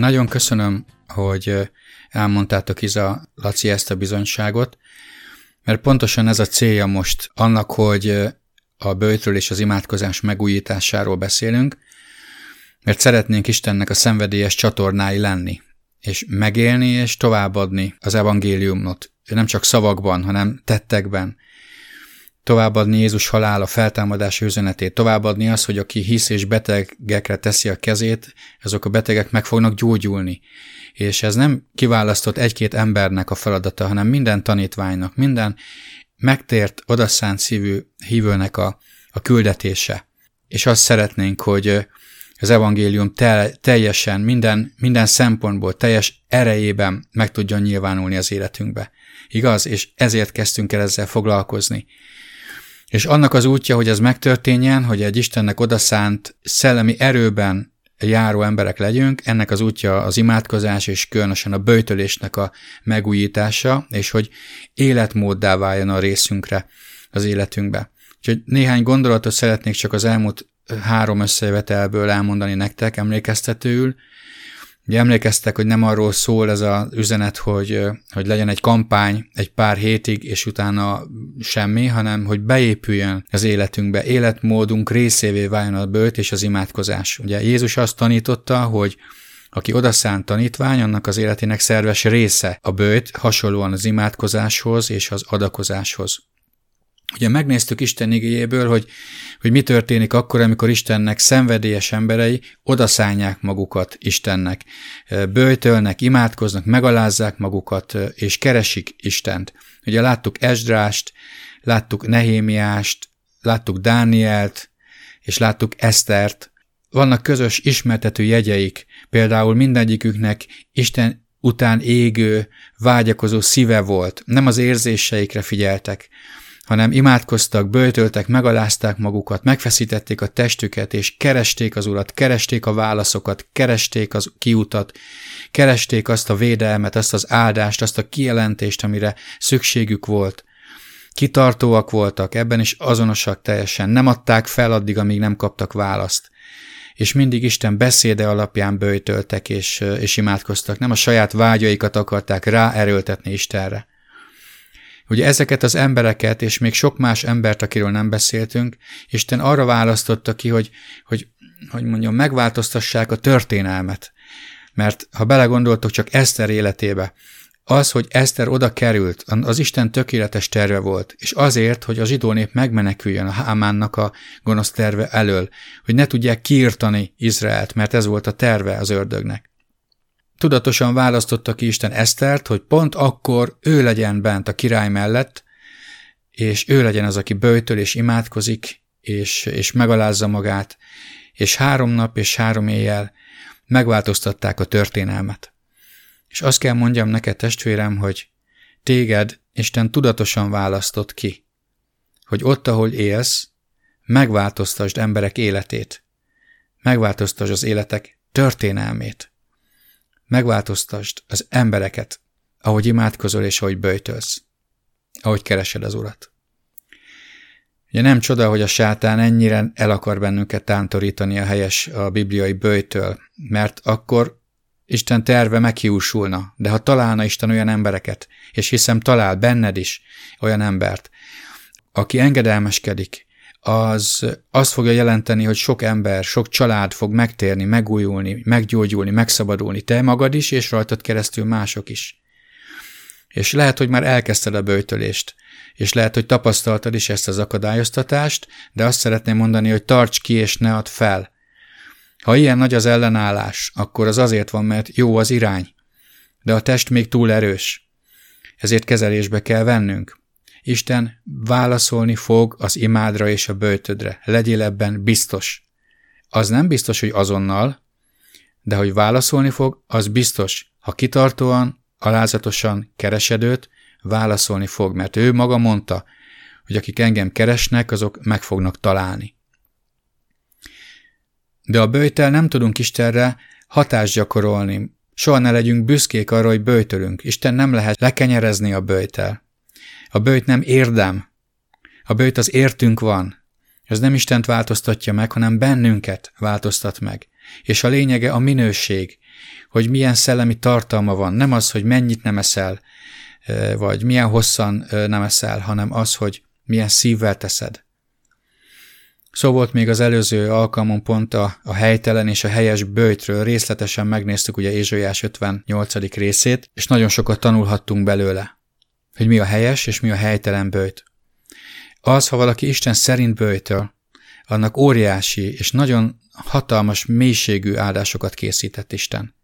Nagyon köszönöm, hogy elmondtátok Iza Laci ezt a bizonyságot, mert pontosan ez a célja most annak, hogy a bőjtről és az imádkozás megújításáról beszélünk, mert szeretnénk Istennek a szenvedélyes csatornái lenni, és megélni és továbbadni az evangéliumot, nem csak szavakban, hanem tettekben, továbbadni Jézus halála feltámadás üzenetét, továbbadni azt, hogy aki hisz és betegekre teszi a kezét, azok a betegek meg fognak gyógyulni. És ez nem kiválasztott egy-két embernek a feladata, hanem minden tanítványnak, minden megtért, odaszánt szívű hívőnek a, a küldetése. És azt szeretnénk, hogy az evangélium tel, teljesen, minden, minden szempontból, teljes erejében meg tudjon nyilvánulni az életünkbe. Igaz? És ezért kezdtünk el ezzel foglalkozni. És annak az útja, hogy ez megtörténjen, hogy egy Istennek odaszánt szellemi erőben járó emberek legyünk, ennek az útja az imádkozás és különösen a böjtölésnek a megújítása, és hogy életmóddá váljon a részünkre az életünkbe. Úgyhogy néhány gondolatot szeretnék csak az elmúlt három összevetelből elmondani nektek emlékeztetőül, Ugye emlékeztek, hogy nem arról szól ez az üzenet, hogy, hogy legyen egy kampány egy pár hétig, és utána semmi, hanem hogy beépüljön az életünkbe, életmódunk részévé váljon a bőt és az imádkozás. Ugye Jézus azt tanította, hogy aki odaszánt tanítvány, annak az életének szerves része a bőt, hasonlóan az imádkozáshoz és az adakozáshoz. Ugye megnéztük Isten igényéből, hogy, hogy mi történik akkor, amikor Istennek szenvedélyes emberei odaszállják magukat Istennek. Bőjtölnek, imádkoznak, megalázzák magukat, és keresik Istent. Ugye láttuk Esdrást, láttuk Nehémiást, láttuk Dánielt, és láttuk Esztert. Vannak közös ismertető jegyeik, például mindegyiküknek Isten után égő, vágyakozó szíve volt, nem az érzéseikre figyeltek, hanem imádkoztak, bőtöltek, megalázták magukat, megfeszítették a testüket, és keresték az Urat, keresték a válaszokat, keresték az kiutat, keresték azt a védelmet, azt az áldást, azt a kijelentést, amire szükségük volt. Kitartóak voltak, ebben is azonosak teljesen, nem adták fel addig, amíg nem kaptak választ. És mindig Isten beszéde alapján bőjtöltek és, és imádkoztak, nem a saját vágyaikat akarták ráerőltetni Istenre. Ugye ezeket az embereket, és még sok más embert, akiről nem beszéltünk, Isten arra választotta ki, hogy, hogy, hogy mondjam, megváltoztassák a történelmet. Mert ha belegondoltok csak Eszter életébe, az, hogy Eszter oda került, az Isten tökéletes terve volt, és azért, hogy a zsidó nép megmeneküljön a Hámánnak a gonosz terve elől, hogy ne tudják kiirtani Izraelt, mert ez volt a terve az ördögnek. Tudatosan választotta ki Isten Esztert, hogy pont akkor ő legyen bent a király mellett, és ő legyen az, aki bőjtöl és imádkozik, és, és megalázza magát, és három nap és három éjjel megváltoztatták a történelmet. És azt kell mondjam neked, testvérem, hogy téged Isten tudatosan választott ki, hogy ott, ahol élsz, megváltoztasd emberek életét, megváltoztasd az életek történelmét megváltoztasd az embereket, ahogy imádkozol és ahogy böjtölsz, ahogy keresed az Urat. Ugye nem csoda, hogy a sátán ennyire el akar bennünket tántorítani a helyes a bibliai bőjtől, mert akkor Isten terve meghiúsulna, de ha találna Isten olyan embereket, és hiszem talál benned is olyan embert, aki engedelmeskedik, az azt fogja jelenteni, hogy sok ember, sok család fog megtérni, megújulni, meggyógyulni, megszabadulni, te magad is, és rajtad keresztül mások is. És lehet, hogy már elkezdted a bőtölést, és lehet, hogy tapasztaltad is ezt az akadályoztatást, de azt szeretném mondani, hogy tarts ki és ne add fel. Ha ilyen nagy az ellenállás, akkor az azért van, mert jó az irány, de a test még túl erős. Ezért kezelésbe kell vennünk. Isten válaszolni fog az imádra és a bőtödre. Legyél ebben biztos. Az nem biztos, hogy azonnal, de hogy válaszolni fog, az biztos. Ha kitartóan, alázatosan keresed őt, válaszolni fog, mert ő maga mondta, hogy akik engem keresnek, azok meg fognak találni. De a bőjtel nem tudunk Istenre hatást gyakorolni. Soha ne legyünk büszkék arra, hogy bőjtölünk. Isten nem lehet lekenyerezni a bőjtel. A bőjt nem érdem. A bőjt az értünk van. Ez nem Istent változtatja meg, hanem bennünket változtat meg. És a lényege a minőség. hogy milyen szellemi tartalma van. Nem az, hogy mennyit nem eszel, vagy milyen hosszan nem eszel, hanem az, hogy milyen szívvel teszed. Szó volt még az előző alkalmon pont a, a helytelen és a helyes bőjtről, részletesen megnéztük ugye Ézsaiás 58. részét, és nagyon sokat tanulhattunk belőle, hogy mi a helyes és mi a helytelen bőjt. Az, ha valaki Isten szerint bőjtöl, annak óriási és nagyon hatalmas mélységű áldásokat készített Isten.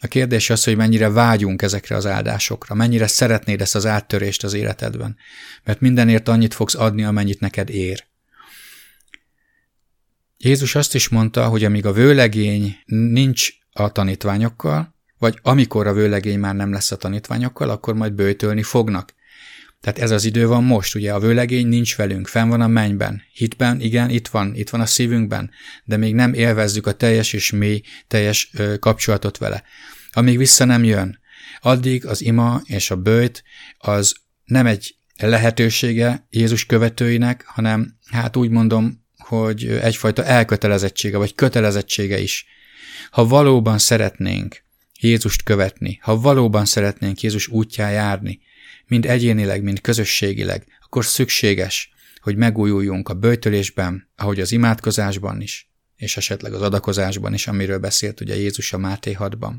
A kérdés az, hogy mennyire vágyunk ezekre az áldásokra, mennyire szeretnéd ezt az áttörést az életedben, mert mindenért annyit fogsz adni, amennyit neked ér. Jézus azt is mondta, hogy amíg a vőlegény nincs a tanítványokkal, vagy amikor a vőlegény már nem lesz a tanítványokkal, akkor majd bőjtölni fognak. Tehát ez az idő van most, ugye a vőlegény nincs velünk, fenn van a mennyben, hitben, igen, itt van, itt van a szívünkben, de még nem élvezzük a teljes és mély, teljes ö, kapcsolatot vele. Amíg vissza nem jön, addig az ima és a bőjt az nem egy lehetősége Jézus követőinek, hanem hát úgy mondom, hogy egyfajta elkötelezettsége, vagy kötelezettsége is. Ha valóban szeretnénk Jézust követni, ha valóban szeretnénk Jézus útján járni, mind egyénileg, mind közösségileg, akkor szükséges, hogy megújuljunk a bőtölésben, ahogy az imádkozásban is, és esetleg az adakozásban is, amiről beszélt ugye Jézus a Máté 6-ban.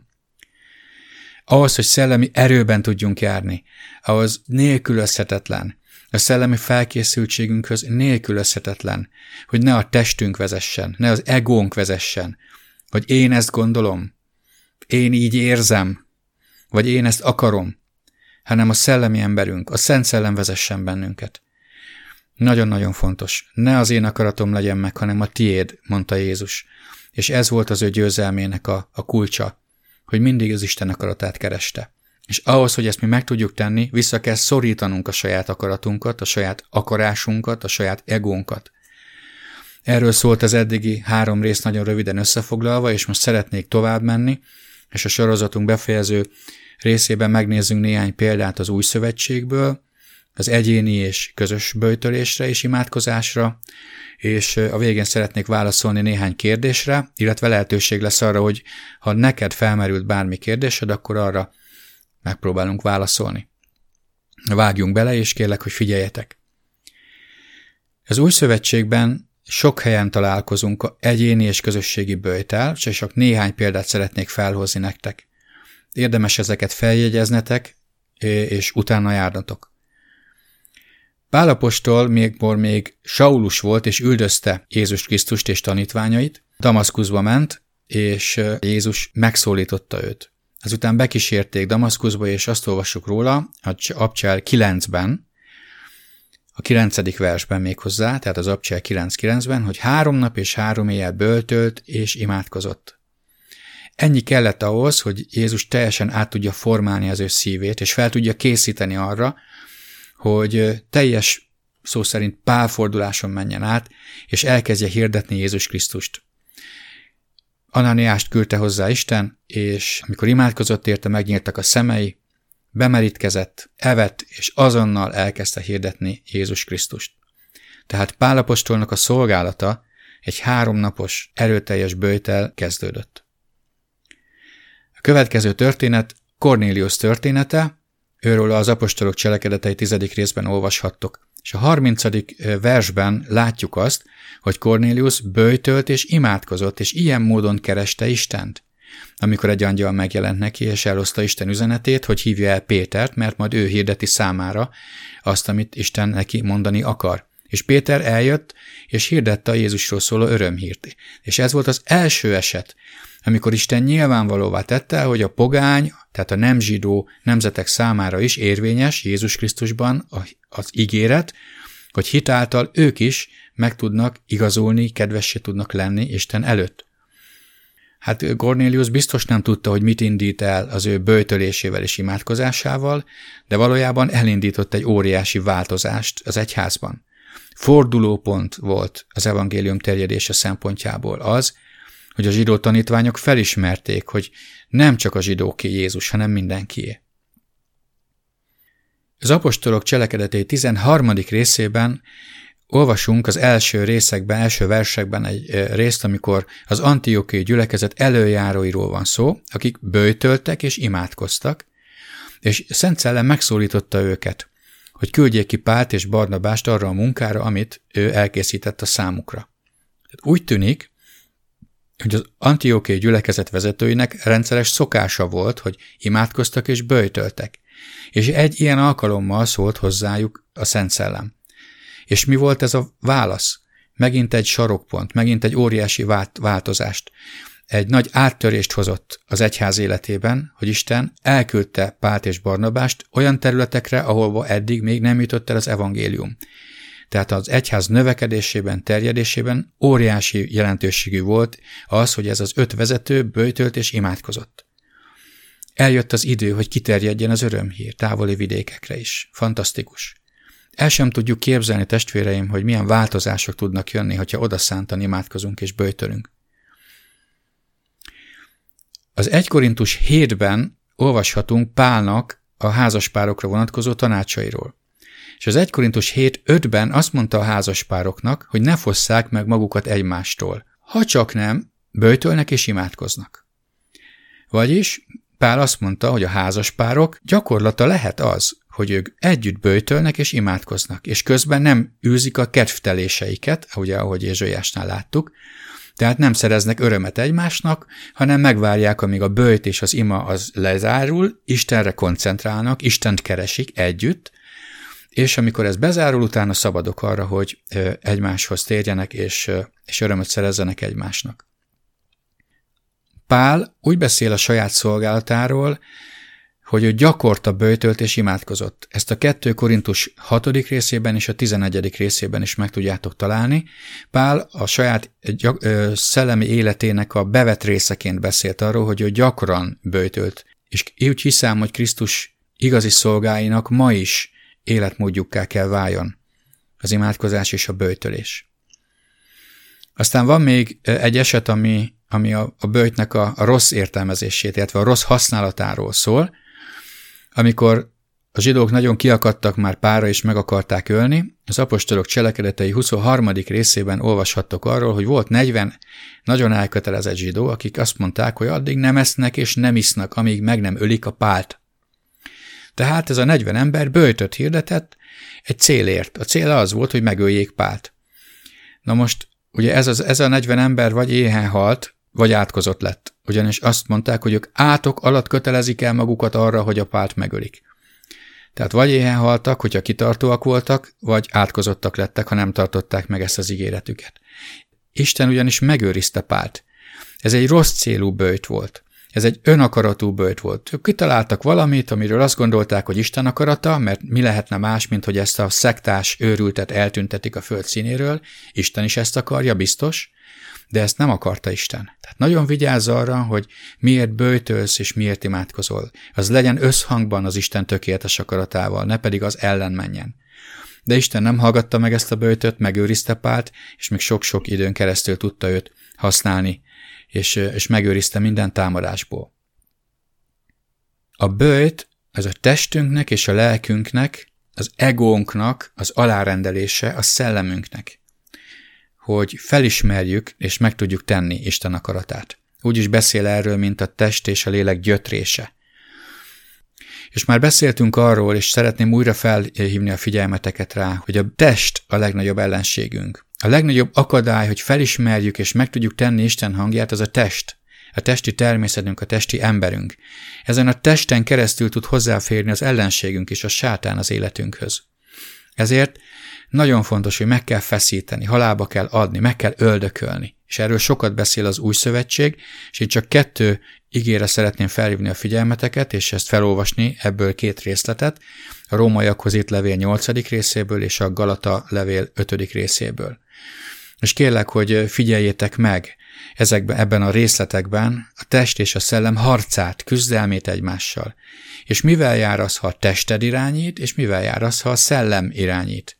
Ahhoz, hogy szellemi erőben tudjunk járni, ahhoz nélkülözhetetlen, a szellemi felkészültségünkhöz nélkülözhetetlen, hogy ne a testünk vezessen, ne az egónk vezessen, hogy én ezt gondolom, én így érzem, vagy én ezt akarom, hanem a szellemi emberünk, a Szent Szellem vezessen bennünket. Nagyon-nagyon fontos. Ne az én akaratom legyen meg, hanem a tiéd, mondta Jézus. És ez volt az ő győzelmének a, a kulcsa, hogy mindig az Isten akaratát kereste. És ahhoz, hogy ezt mi meg tudjuk tenni, vissza kell szorítanunk a saját akaratunkat, a saját akarásunkat, a saját egónkat. Erről szólt az eddigi három rész nagyon röviden összefoglalva, és most szeretnék tovább menni, és a sorozatunk befejező részében megnézzünk néhány példát az új szövetségből, az egyéni és közös bőjtölésre és imádkozásra, és a végén szeretnék válaszolni néhány kérdésre, illetve lehetőség lesz arra, hogy ha neked felmerült bármi kérdésed, akkor arra megpróbálunk válaszolni. Vágjunk bele, és kérlek, hogy figyeljetek. Az új szövetségben sok helyen találkozunk egyéni és közösségi bőjtel, és csak néhány példát szeretnék felhozni nektek. Érdemes ezeket feljegyeznetek, és utána járnatok. Pálapostól még még Saulus volt, és üldözte Jézus Krisztust és tanítványait, Damaszkuszba ment, és Jézus megszólította őt. Ezután bekísérték Damaszkuszba, és azt olvassuk róla, a Abcsel 9-ben, a 9. versben még hozzá, tehát az Abcsel 9.9-ben, hogy három nap és három éjjel böltölt és imádkozott. Ennyi kellett ahhoz, hogy Jézus teljesen át tudja formálni az ő szívét, és fel tudja készíteni arra, hogy teljes szó szerint pálforduláson menjen át, és elkezdje hirdetni Jézus Krisztust. Ananiást küldte hozzá Isten, és amikor imádkozott érte, megnyíltak a szemei, bemerítkezett, evett, és azonnal elkezdte hirdetni Jézus Krisztust. Tehát Pálapostolnak a szolgálata egy háromnapos, erőteljes bőjtel kezdődött. A következő történet Cornélius története, őről az apostolok cselekedetei tizedik részben olvashattok. És a harmincadik versben látjuk azt, hogy Cornélius bőjtölt és imádkozott, és ilyen módon kereste Istent. Amikor egy angyal megjelent neki, és eloszta Isten üzenetét, hogy hívja el Pétert, mert majd ő hirdeti számára azt, amit Isten neki mondani akar. És Péter eljött, és hirdette a Jézusról szóló örömhírt. És ez volt az első eset, amikor Isten nyilvánvalóvá tette, hogy a pogány, tehát a nem zsidó nemzetek számára is érvényes Jézus Krisztusban az ígéret, hogy hitáltal ők is meg tudnak igazolni, kedvessé tudnak lenni Isten előtt. Hát Cornelius biztos nem tudta, hogy mit indít el az ő bőtölésével és imádkozásával, de valójában elindított egy óriási változást az egyházban. Fordulópont volt az evangélium terjedése szempontjából az, hogy a zsidó tanítványok felismerték, hogy nem csak a zsidóké Jézus, hanem mindenkié. Az apostolok cselekedetei 13. részében olvasunk az első részekben, első versekben egy részt, amikor az antiokai gyülekezet előjáróiról van szó, akik bőjtöltek és imádkoztak, és Szent Szellem megszólította őket, hogy küldjék ki Pált és Barnabást arra a munkára, amit ő elkészített a számukra. Úgy tűnik, hogy az antiokai gyülekezet vezetőinek rendszeres szokása volt, hogy imádkoztak és bőjtöltek, és egy ilyen alkalommal szólt hozzájuk a Szent Szellem. És mi volt ez a válasz? Megint egy sarokpont, megint egy óriási változást. Egy nagy áttörést hozott az egyház életében, hogy Isten elküldte Pált és Barnabást olyan területekre, ahol eddig még nem jutott el az evangélium. Tehát az egyház növekedésében, terjedésében óriási jelentőségű volt az, hogy ez az öt vezető bőjtölt és imádkozott. Eljött az idő, hogy kiterjedjen az örömhír távoli vidékekre is. Fantasztikus. El sem tudjuk képzelni, testvéreim, hogy milyen változások tudnak jönni, hogyha odaszántan imádkozunk és bőjtölünk. Az 1 Korintus 7-ben olvashatunk Pálnak a házaspárokra vonatkozó tanácsairól. És az 1 Korintus 7.5-ben azt mondta a házaspároknak, hogy ne fosszák meg magukat egymástól, ha csak nem, bőjtölnek és imádkoznak. Vagyis Pál azt mondta, hogy a házaspárok gyakorlata lehet az, hogy ők együtt bőjtölnek és imádkoznak, és közben nem űzik a kedvteléseiket, ugye ahogy Ézsaiásnál láttuk, tehát nem szereznek örömet egymásnak, hanem megvárják, amíg a bőjt és az ima az lezárul, Istenre koncentrálnak, Istent keresik együtt, és amikor ez bezárul, utána szabadok arra, hogy egymáshoz térjenek, és, és örömöt szerezzenek egymásnak. Pál úgy beszél a saját szolgálatáról, hogy ő gyakorta bőjtölt és imádkozott. Ezt a 2 Korintus 6. részében és a 11. részében is meg tudjátok találni. Pál a saját gyak, ö, szellemi életének a bevet részeként beszélt arról, hogy ő gyakran bőjtölt. És úgy hiszem, hogy Krisztus igazi szolgáinak ma is életmódjukká kell váljon az imádkozás és a bőjtölés. Aztán van még egy eset, ami, ami a, a bőjtnek a, a rossz értelmezését, illetve a rossz használatáról szól, amikor a zsidók nagyon kiakadtak már pára és meg akarták ölni, az apostolok cselekedetei 23. részében olvashattok arról, hogy volt 40 nagyon elkötelezett zsidó, akik azt mondták, hogy addig nem esznek és nem isznak, amíg meg nem ölik a pált. Tehát ez a 40 ember bőjtött hirdetett egy célért. A cél az volt, hogy megöljék Pált. Na most, ugye ez, az, ez a 40 ember vagy éhen halt, vagy átkozott lett. Ugyanis azt mondták, hogy ők átok alatt kötelezik el magukat arra, hogy a Pált megölik. Tehát vagy éhen haltak, hogyha kitartóak voltak, vagy átkozottak lettek, ha nem tartották meg ezt az ígéretüket. Isten ugyanis megőrizte Pált. Ez egy rossz célú bőjt volt. Ez egy önakaratú bőjt volt. Ők kitaláltak valamit, amiről azt gondolták, hogy Isten akarata, mert mi lehetne más, mint hogy ezt a szektás őrültet eltüntetik a föld színéről. Isten is ezt akarja, biztos, de ezt nem akarta Isten. Tehát nagyon vigyázz arra, hogy miért bőjtölsz és miért imádkozol. Az legyen összhangban az Isten tökéletes akaratával, ne pedig az ellen menjen. De Isten nem hallgatta meg ezt a bőjtöt, megőrizte Pált, és még sok-sok időn keresztül tudta őt használni és, és megőrizte minden támadásból. A bőjt az a testünknek és a lelkünknek, az egónknak az alárendelése a szellemünknek, hogy felismerjük és meg tudjuk tenni Isten akaratát. Úgy is beszél erről, mint a test és a lélek gyötrése. És már beszéltünk arról, és szeretném újra felhívni a figyelmeteket rá, hogy a test a legnagyobb ellenségünk. A legnagyobb akadály, hogy felismerjük és meg tudjuk tenni Isten hangját, az a test. A testi természetünk, a testi emberünk. Ezen a testen keresztül tud hozzáférni az ellenségünk és a sátán az életünkhöz. Ezért nagyon fontos, hogy meg kell feszíteni, halálba kell adni, meg kell öldökölni. És erről sokat beszél az új szövetség, és itt csak kettő ígére szeretném felhívni a figyelmeteket, és ezt felolvasni, ebből két részletet, a rómaiakhoz itt levél 8. részéből, és a Galata levél 5. részéből. És kérlek, hogy figyeljétek meg ezekben, ebben a részletekben a test és a szellem harcát, küzdelmét egymással. És mivel jár az, ha a tested irányít, és mivel jár az, ha a szellem irányít.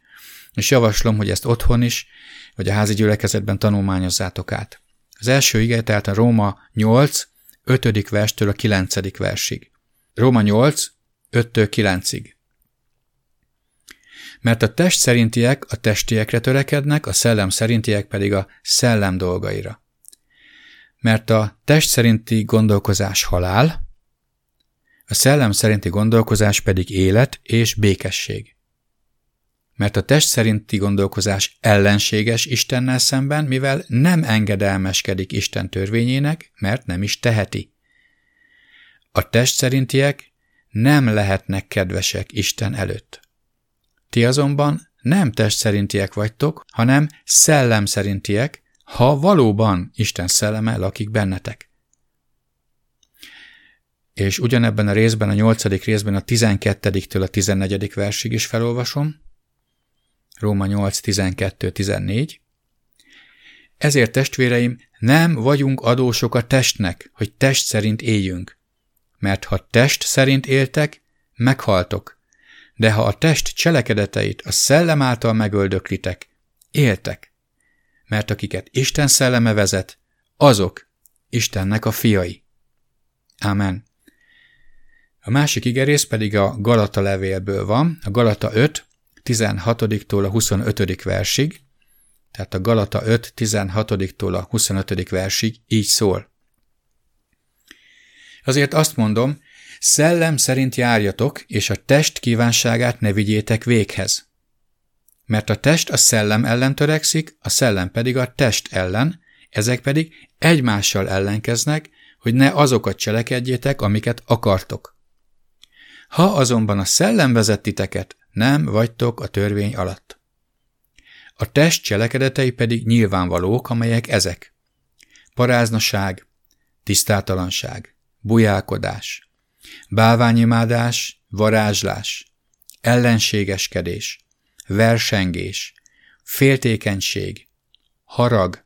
És javaslom, hogy ezt otthon is, vagy a házi gyülekezetben tanulmányozzátok át. Az első ige, tehát a Róma 8, 5. verstől a 9. versig. Róma 8, 5-től 9-ig. Mert a test szerintiek a testiekre törekednek, a szellem szerintiek pedig a szellem dolgaira. Mert a test szerinti gondolkozás halál, a szellem szerinti gondolkozás pedig élet és békesség. Mert a test szerinti gondolkozás ellenséges Istennel szemben, mivel nem engedelmeskedik Isten törvényének, mert nem is teheti. A test szerintiek nem lehetnek kedvesek Isten előtt. Ti azonban nem test szerintiek vagytok, hanem szellem szerintiek, ha valóban Isten szelleme lakik bennetek. És ugyanebben a részben, a nyolcadik részben a 12-től a 14. versig is felolvasom. Róma 8, 12, 14. Ezért testvéreim, nem vagyunk adósok a testnek, hogy test szerint éljünk. Mert ha test szerint éltek, meghaltok. De ha a test cselekedeteit a szellem által megöldöklitek, éltek. Mert akiket Isten szelleme vezet, azok Istennek a fiai. Amen. A másik igerész pedig a Galata levélből van, a Galata 5, 16-tól a 25. versig, tehát a Galata 5, 16-tól a 25. versig így szól. Azért azt mondom, szellem szerint járjatok, és a test kívánságát ne vigyétek véghez. Mert a test a szellem ellen törekszik, a szellem pedig a test ellen, ezek pedig egymással ellenkeznek, hogy ne azokat cselekedjétek, amiket akartok. Ha azonban a szellem vezet titeket, nem vagytok a törvény alatt. A test cselekedetei pedig nyilvánvalók, amelyek ezek. Paráznaság, tisztátalanság, bujálkodás, bálványimádás, varázslás, ellenségeskedés, versengés, féltékenység, harag,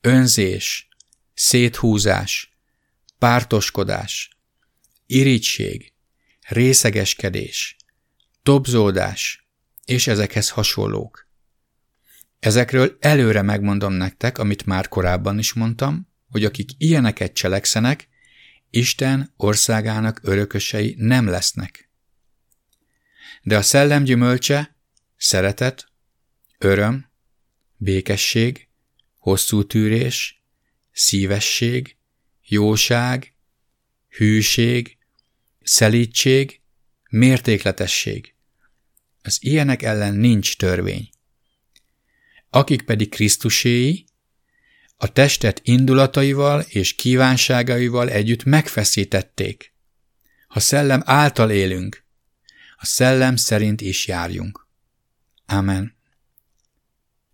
önzés, széthúzás, pártoskodás, irigység, részegeskedés, dobzódás és ezekhez hasonlók. Ezekről előre megmondom nektek, amit már korábban is mondtam, hogy akik ilyeneket cselekszenek, Isten országának örökösei nem lesznek. De a szellem gyümölcse szeretet, öröm, békesség, hosszú tűrés, szívesség, jóság, hűség, szelítség, mértékletesség. Az ilyenek ellen nincs törvény. Akik pedig Krisztuséi, a testet indulataival és kívánságaival együtt megfeszítették. Ha szellem által élünk, a szellem szerint is járjunk. Amen.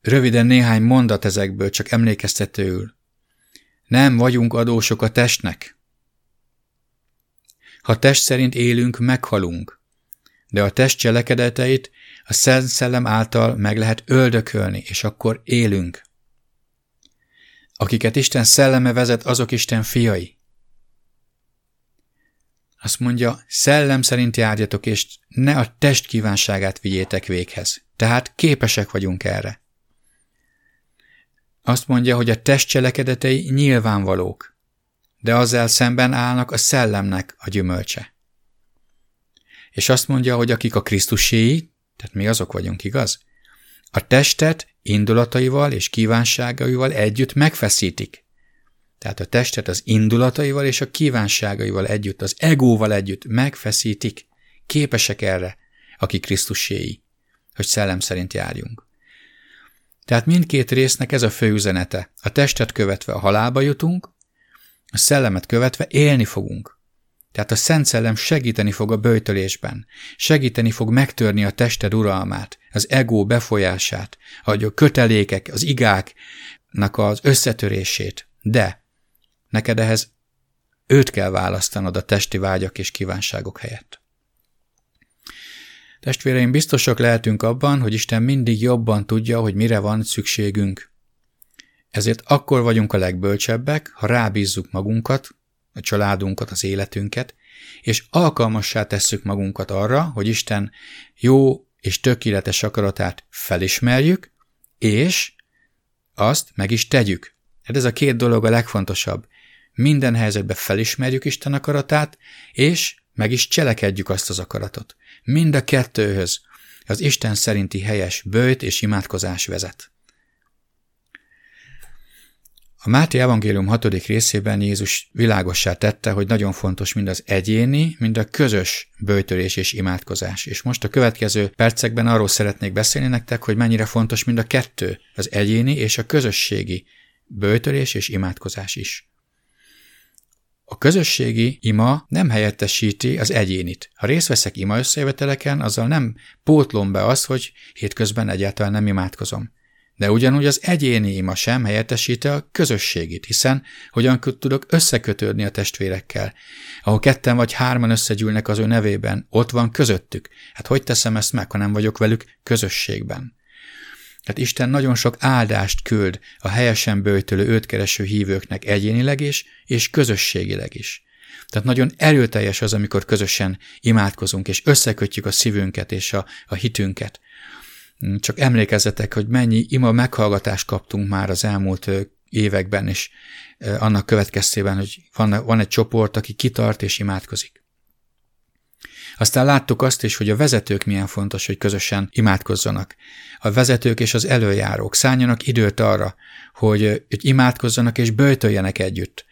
Röviden néhány mondat ezekből, csak emlékeztetőül. Nem vagyunk adósok a testnek. Ha test szerint élünk, meghalunk. De a test cselekedeteit a Szent Szellem által meg lehet öldökölni, és akkor élünk. Akiket Isten szelleme vezet, azok Isten fiai. Azt mondja, szellem szerint járjatok, és ne a test kívánságát vigyétek véghez. Tehát képesek vagyunk erre. Azt mondja, hogy a test cselekedetei nyilvánvalók, de azzal szemben állnak a szellemnek a gyümölcse. És azt mondja, hogy akik a Krisztuséi, tehát mi azok vagyunk, igaz? A testet indulataival és kívánságaival együtt megfeszítik. Tehát a testet az indulataival és a kívánságaival együtt, az egóval együtt megfeszítik. Képesek erre, akik Krisztuséi, hogy szellem szerint járjunk. Tehát mindkét résznek ez a fő üzenete. A testet követve a halálba jutunk, a szellemet követve élni fogunk. Tehát a Szent Szellem segíteni fog a böjtölésben, segíteni fog megtörni a tested uralmát, az ego befolyását, a kötelékek, az igáknak az összetörését. De neked ehhez őt kell választanod a testi vágyak és kívánságok helyett. Testvéreim, biztosak lehetünk abban, hogy Isten mindig jobban tudja, hogy mire van szükségünk. Ezért akkor vagyunk a legbölcsebbek, ha rábízzuk magunkat, a családunkat, az életünket, és alkalmassá tesszük magunkat arra, hogy Isten jó és tökéletes akaratát felismerjük, és azt meg is tegyük. Hát ez a két dolog a legfontosabb. Minden helyzetben felismerjük Isten akaratát, és meg is cselekedjük azt az akaratot. Mind a kettőhöz az Isten szerinti helyes bőjt és imádkozás vezet. A Máté evangélium hatodik részében Jézus világossá tette, hogy nagyon fontos mind az egyéni, mind a közös bőjtölés és imádkozás. És most a következő percekben arról szeretnék beszélni nektek, hogy mennyire fontos mind a kettő, az egyéni és a közösségi bőjtölés és imádkozás is. A közösségi ima nem helyettesíti az egyénit. Ha részt veszek ima összejöveteleken, azzal nem pótlom be azt, hogy hétközben egyáltalán nem imádkozom. De ugyanúgy az egyéni ima sem helyettesíti a közösségit, hiszen hogyan tudok összekötődni a testvérekkel. Ahol ketten vagy hárman összegyűlnek az ő nevében, ott van közöttük. Hát hogy teszem ezt meg, ha nem vagyok velük közösségben? Tehát Isten nagyon sok áldást küld a helyesen bőjtölő őt kereső hívőknek egyénileg is, és közösségileg is. Tehát nagyon erőteljes az, amikor közösen imádkozunk, és összekötjük a szívünket és a, a hitünket. Csak emlékezzetek, hogy mennyi ima meghallgatást kaptunk már az elmúlt években, és annak következtében, hogy van, van egy csoport, aki kitart és imádkozik. Aztán láttuk azt is, hogy a vezetők milyen fontos, hogy közösen imádkozzanak. A vezetők és az előjárók szálljanak időt arra, hogy, hogy imádkozzanak és böjtöljenek együtt.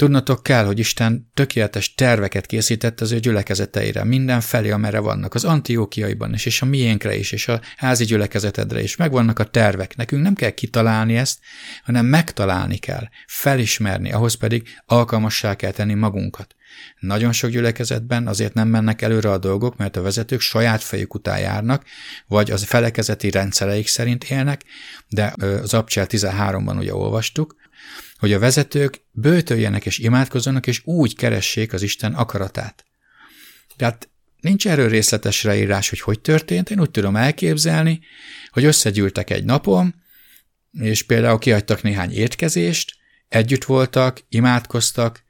Tudnatok kell, hogy Isten tökéletes terveket készített az ő gyülekezeteire, minden felé, amerre vannak, az antiókiaiban is, és a miénkre is, és a házi gyülekezetedre is. Megvannak a tervek. Nekünk nem kell kitalálni ezt, hanem megtalálni kell, felismerni, ahhoz pedig alkalmassá kell tenni magunkat. Nagyon sok gyülekezetben azért nem mennek előre a dolgok, mert a vezetők saját fejük után járnak, vagy az felekezeti rendszereik szerint élnek, de az Abcsel 13-ban ugye olvastuk, hogy a vezetők bőtöljenek és imádkozzanak, és úgy keressék az Isten akaratát. Tehát nincs erről részletes leírás, hogy hogy történt, én úgy tudom elképzelni, hogy összegyűltek egy napon, és például kiadtak néhány étkezést, együtt voltak, imádkoztak,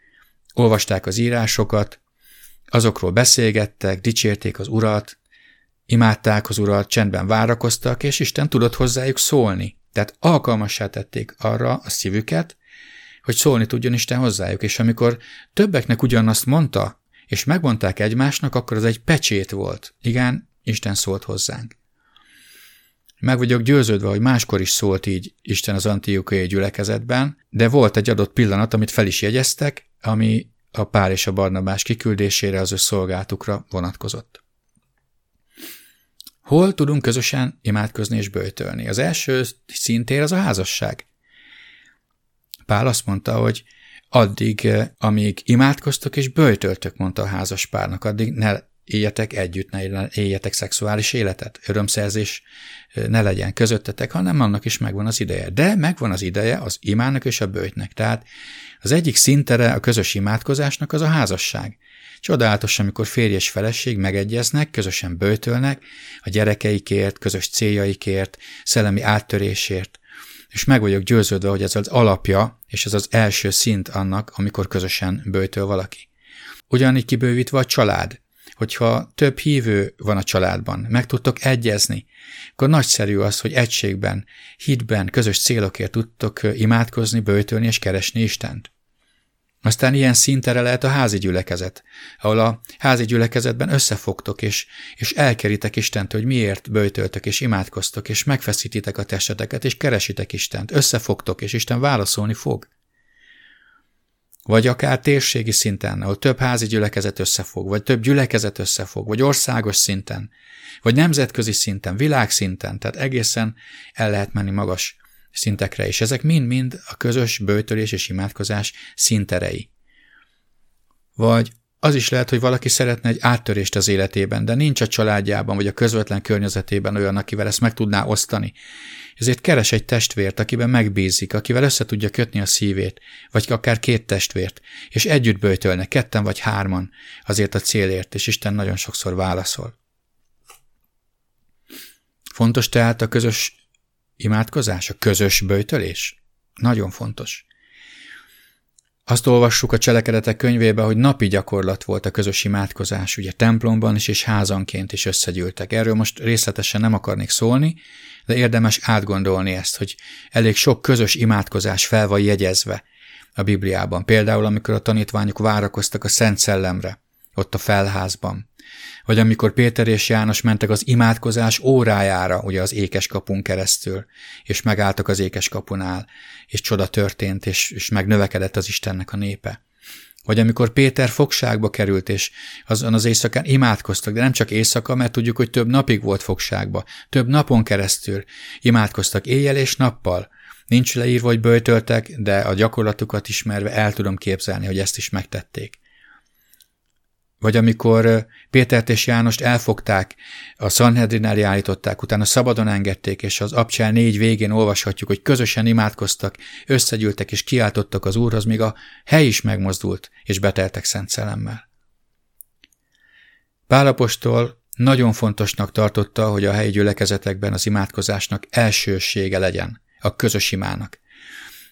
olvasták az írásokat, azokról beszélgettek, dicsérték az urat, imádták az urat, csendben várakoztak, és Isten tudott hozzájuk szólni. Tehát alkalmassá tették arra a szívüket, hogy szólni tudjon Isten hozzájuk, és amikor többeknek ugyanazt mondta, és megmondták egymásnak, akkor az egy pecsét volt. Igen, Isten szólt hozzánk. Meg vagyok győződve, hogy máskor is szólt így Isten az antiukai gyülekezetben, de volt egy adott pillanat, amit fel is jegyeztek, ami a Pál és a Barnabás kiküldésére az ő szolgáltukra vonatkozott. Hol tudunk közösen imádkozni és bőjtölni? Az első szintér az a házasság. Pál azt mondta, hogy addig, eh, amíg imádkoztok és bőjtöltök, mondta a házas párnak, addig ne éljetek együtt, ne éljetek szexuális életet, örömszerzés eh, ne legyen közöttetek, hanem annak is megvan az ideje. De megvan az ideje az imának és a bőjtnek. Tehát az egyik szintere a közös imádkozásnak az a házasság. Csodálatos, amikor férj és feleség megegyeznek, közösen bőtölnek, a gyerekeikért, közös céljaikért, szellemi áttörésért, és meg vagyok győződve, hogy ez az alapja, és ez az első szint annak, amikor közösen bőtöl valaki. Ugyanígy kibővítve a család, hogyha több hívő van a családban, meg tudtok egyezni, akkor nagyszerű az, hogy egységben, hitben, közös célokért tudtok imádkozni, bőtölni és keresni Istent. Aztán ilyen szintere lehet a házi gyülekezet, ahol a házi gyülekezetben összefogtok, és, és elkeritek Istent, hogy miért bőjtöltök, és imádkoztok, és megfeszítitek a testeteket, és keresitek Istent, összefogtok, és Isten válaszolni fog. Vagy akár térségi szinten, ahol több házi gyülekezet összefog, vagy több gyülekezet összefog, vagy országos szinten, vagy nemzetközi szinten, világszinten, tehát egészen el lehet menni magas szintekre, és ezek mind-mind a közös bőtölés és imádkozás szinterei. Vagy az is lehet, hogy valaki szeretne egy áttörést az életében, de nincs a családjában vagy a közvetlen környezetében olyan, akivel ezt meg tudná osztani. Ezért keres egy testvért, akiben megbízik, akivel össze tudja kötni a szívét, vagy akár két testvért, és együtt bőtölnek, ketten vagy hárman azért a célért, és Isten nagyon sokszor válaszol. Fontos tehát a közös imádkozás, a közös bőtölés? Nagyon fontos. Azt olvassuk a cselekedetek könyvébe, hogy napi gyakorlat volt a közös imádkozás, ugye templomban is és házanként is összegyűltek. Erről most részletesen nem akarnék szólni, de érdemes átgondolni ezt, hogy elég sok közös imádkozás fel van jegyezve a Bibliában. Például, amikor a tanítványok várakoztak a Szent Szellemre, ott a felházban, vagy amikor Péter és János mentek az imádkozás órájára, ugye az ékes kapun keresztül, és megálltak az ékes kapunál, és csoda történt, és, és megnövekedett az Istennek a népe. Vagy amikor Péter fogságba került, és azon az éjszakán imádkoztak, de nem csak éjszaka, mert tudjuk, hogy több napig volt fogságba, több napon keresztül imádkoztak éjjel és nappal. Nincs leírva, hogy böjtöltek, de a gyakorlatukat ismerve el tudom képzelni, hogy ezt is megtették. Vagy amikor Pétert és Jánost elfogták, a Sanhedrin elé állították, utána szabadon engedték, és az Abcsel négy végén olvashatjuk, hogy közösen imádkoztak, összegyűltek és kiáltottak az Úrhoz, míg a hely is megmozdult, és beteltek Szent Szelemmel. Pálapostól nagyon fontosnak tartotta, hogy a helyi gyülekezetekben az imádkozásnak elsősége legyen, a közös imának.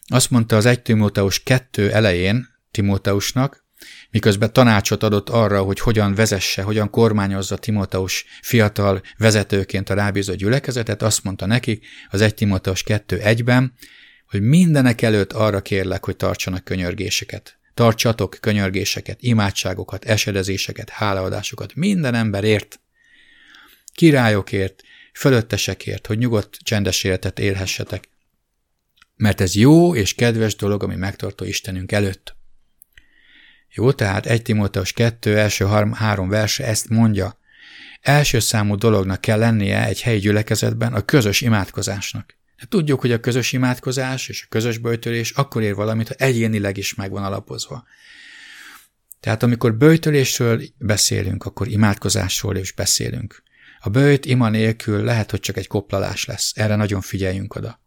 Azt mondta az 1 Timóteus 2 elején Timóteusnak, miközben tanácsot adott arra, hogy hogyan vezesse, hogyan kormányozza Timóteus fiatal vezetőként a rábízó gyülekezetet, azt mondta nekik az 1 Timóteus 2.1-ben, hogy mindenek előtt arra kérlek, hogy tartsanak könyörgéseket. Tartsatok könyörgéseket, imádságokat, esedezéseket, hálaadásokat minden emberért, királyokért, fölöttesekért, hogy nyugodt, csendes életet élhessetek. Mert ez jó és kedves dolog, ami megtartó Istenünk előtt. Jó, tehát 1 Timóteus 2 első három verse ezt mondja. Első számú dolognak kell lennie egy helyi gyülekezetben a közös imádkozásnak. De tudjuk, hogy a közös imádkozás és a közös böjtölés akkor ér valamit, ha egyénileg is megvan alapozva. Tehát amikor böjtölésről beszélünk, akkor imádkozásról is beszélünk. A bőjt ima nélkül lehet, hogy csak egy koplalás lesz. Erre nagyon figyeljünk oda.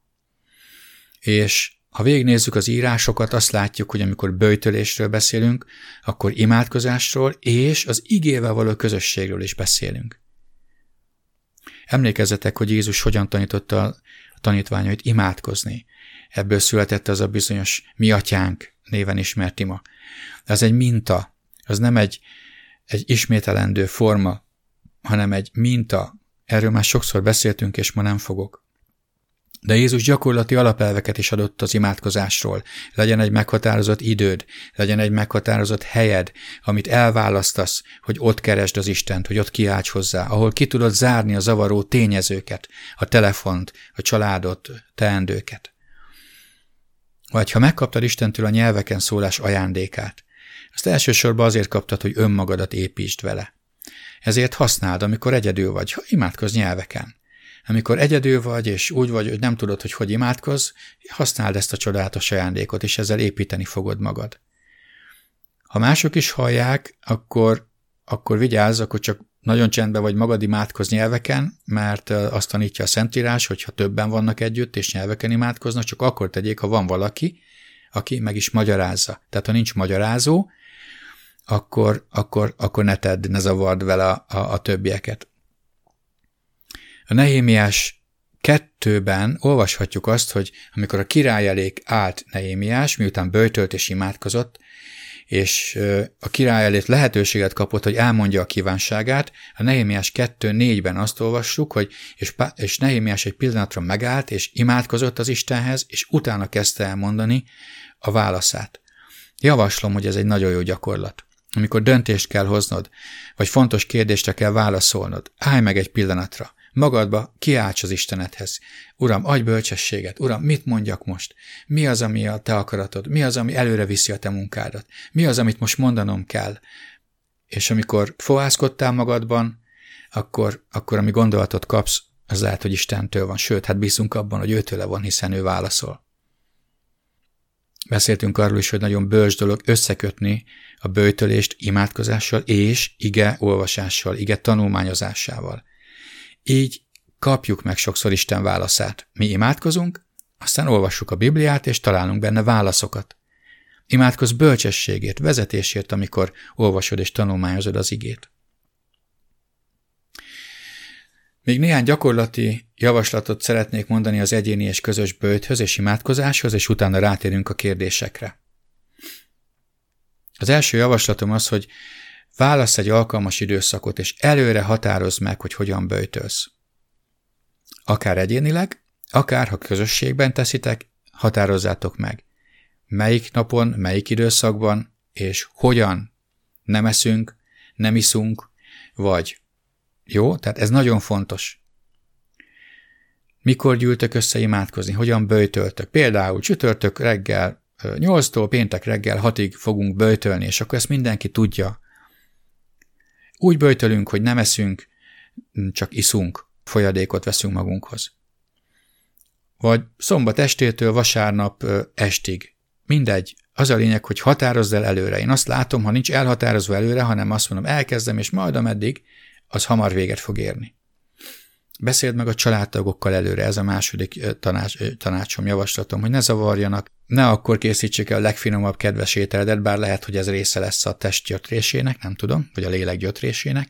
És ha végignézzük az írásokat, azt látjuk, hogy amikor böjtölésről beszélünk, akkor imádkozásról és az igével való közösségről is beszélünk. Emlékezzetek, hogy Jézus hogyan tanította a tanítványait imádkozni. Ebből született az a bizonyos mi atyánk néven ismert ima. Ez egy minta, az nem egy, egy ismételendő forma, hanem egy minta. Erről már sokszor beszéltünk, és ma nem fogok. De Jézus gyakorlati alapelveket is adott az imádkozásról. Legyen egy meghatározott időd, legyen egy meghatározott helyed, amit elválasztasz, hogy ott keresd az Istent, hogy ott kiálts hozzá, ahol ki tudod zárni a zavaró tényezőket, a telefont, a családot, teendőket. Vagy ha megkaptad Istentől a nyelveken szólás ajándékát, azt elsősorban azért kaptad, hogy önmagadat építsd vele. Ezért használd, amikor egyedül vagy, ha imádkozz nyelveken. Amikor egyedül vagy, és úgy vagy, hogy nem tudod, hogy hogy imádkozz, használd ezt a csodálatos ajándékot, és ezzel építeni fogod magad. Ha mások is hallják, akkor, akkor vigyázz, akkor csak nagyon csendben vagy magad imádkoz nyelveken, mert azt tanítja a Szentírás, hogy ha többen vannak együtt, és nyelveken imádkoznak, csak akkor tegyék, ha van valaki, aki meg is magyarázza. Tehát ha nincs magyarázó, akkor, akkor, akkor ne tedd, ne zavard vele a, a, a többieket. A Nehémiás kettőben olvashatjuk azt, hogy amikor a király elé állt Nehémiás, miután böjtölt és imádkozott, és a király elé lehetőséget kapott, hogy elmondja a kívánságát, a Nehémiás 2.4-ben azt olvassuk, hogy és, és Nehémiás egy pillanatra megállt, és imádkozott az Istenhez, és utána kezdte elmondani a válaszát. Javaslom, hogy ez egy nagyon jó gyakorlat. Amikor döntést kell hoznod, vagy fontos kérdésre kell válaszolnod, állj meg egy pillanatra, Magadba kiálts az Istenethez. Uram, adj bölcsességet. Uram, mit mondjak most? Mi az, ami a te akaratod? Mi az, ami előre viszi a te munkádat? Mi az, amit most mondanom kell? És amikor fohászkodtál magadban, akkor, akkor ami gondolatot kapsz, az lehet, hogy Istentől van. Sőt, hát bízunk abban, hogy őtőle van, hiszen ő válaszol. Beszéltünk arról is, hogy nagyon bölcs dolog összekötni a bőtölést imádkozással és ige olvasással, ige tanulmányozásával. Így kapjuk meg sokszor Isten válaszát. Mi imádkozunk, aztán olvassuk a Bibliát, és találunk benne válaszokat. Imádkozz bölcsességét, vezetésért, amikor olvasod és tanulmányozod az igét. Még néhány gyakorlati javaslatot szeretnék mondani az egyéni és közös bőthöz és imádkozáshoz, és utána rátérünk a kérdésekre. Az első javaslatom az, hogy Válasz egy alkalmas időszakot, és előre határozd meg, hogy hogyan böjtölsz. Akár egyénileg, akár ha közösségben teszitek, határozzátok meg. Melyik napon, melyik időszakban, és hogyan nem eszünk, nem iszunk, vagy. Jó? Tehát ez nagyon fontos. Mikor gyűltök össze imádkozni? Hogyan böjtöltök? Például csütörtök reggel 8-tól péntek reggel 6-ig fogunk böjtölni, és akkor ezt mindenki tudja. Úgy böjtölünk, hogy nem eszünk, csak iszunk, folyadékot veszünk magunkhoz. Vagy szombat estétől vasárnap estig. Mindegy. Az a lényeg, hogy határozz el előre. Én azt látom, ha nincs elhatározva előre, hanem azt mondom, elkezdem, és majd ameddig, az hamar véget fog érni. Beszéld meg a családtagokkal előre, ez a második tanács, tanácsom, javaslatom, hogy ne zavarjanak, ne akkor készítsék el a legfinomabb kedves ételedet, bár lehet, hogy ez része lesz a test gyötrésének, nem tudom, vagy a lélek gyötrésének,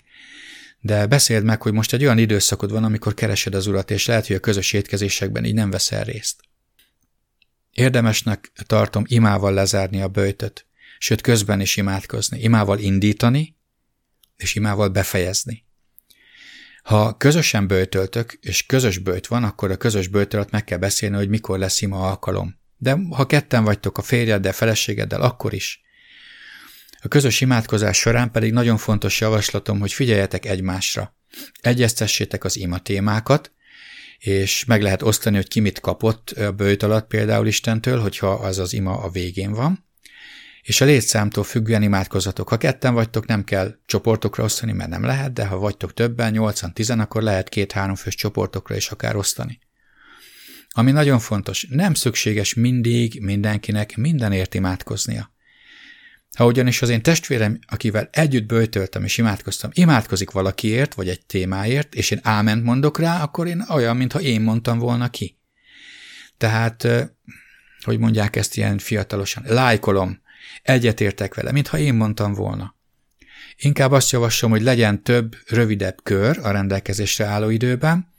de beszéld meg, hogy most egy olyan időszakod van, amikor keresed az urat, és lehet, hogy a közös étkezésekben így nem veszel részt. Érdemesnek tartom imával lezárni a bőjtöt, sőt közben is imádkozni, imával indítani, és imával befejezni. Ha közösen bőtöltök, és közös bőt van, akkor a közös bőt alatt meg kell beszélni, hogy mikor lesz ima alkalom. De ha ketten vagytok a férjeddel, feleségeddel, akkor is. A közös imádkozás során pedig nagyon fontos javaslatom, hogy figyeljetek egymásra. Egyeztessétek az ima témákat, és meg lehet osztani, hogy ki mit kapott a bőjt alatt például Istentől, hogyha az az ima a végén van. És a létszámtól függően imádkozatok. Ha ketten vagytok, nem kell csoportokra osztani, mert nem lehet, de ha vagytok többen, 8-10, akkor lehet két-három fős csoportokra is akár osztani. Ami nagyon fontos, nem szükséges mindig mindenkinek mindenért imádkoznia. Ha ugyanis az én testvérem, akivel együtt bőtöltem és imádkoztam, imádkozik valakiért, vagy egy témáért, és én áment mondok rá, akkor én olyan, mintha én mondtam volna ki. Tehát, hogy mondják ezt ilyen fiatalosan, lájkolom, egyetértek vele, mintha én mondtam volna. Inkább azt javaslom, hogy legyen több, rövidebb kör a rendelkezésre álló időben,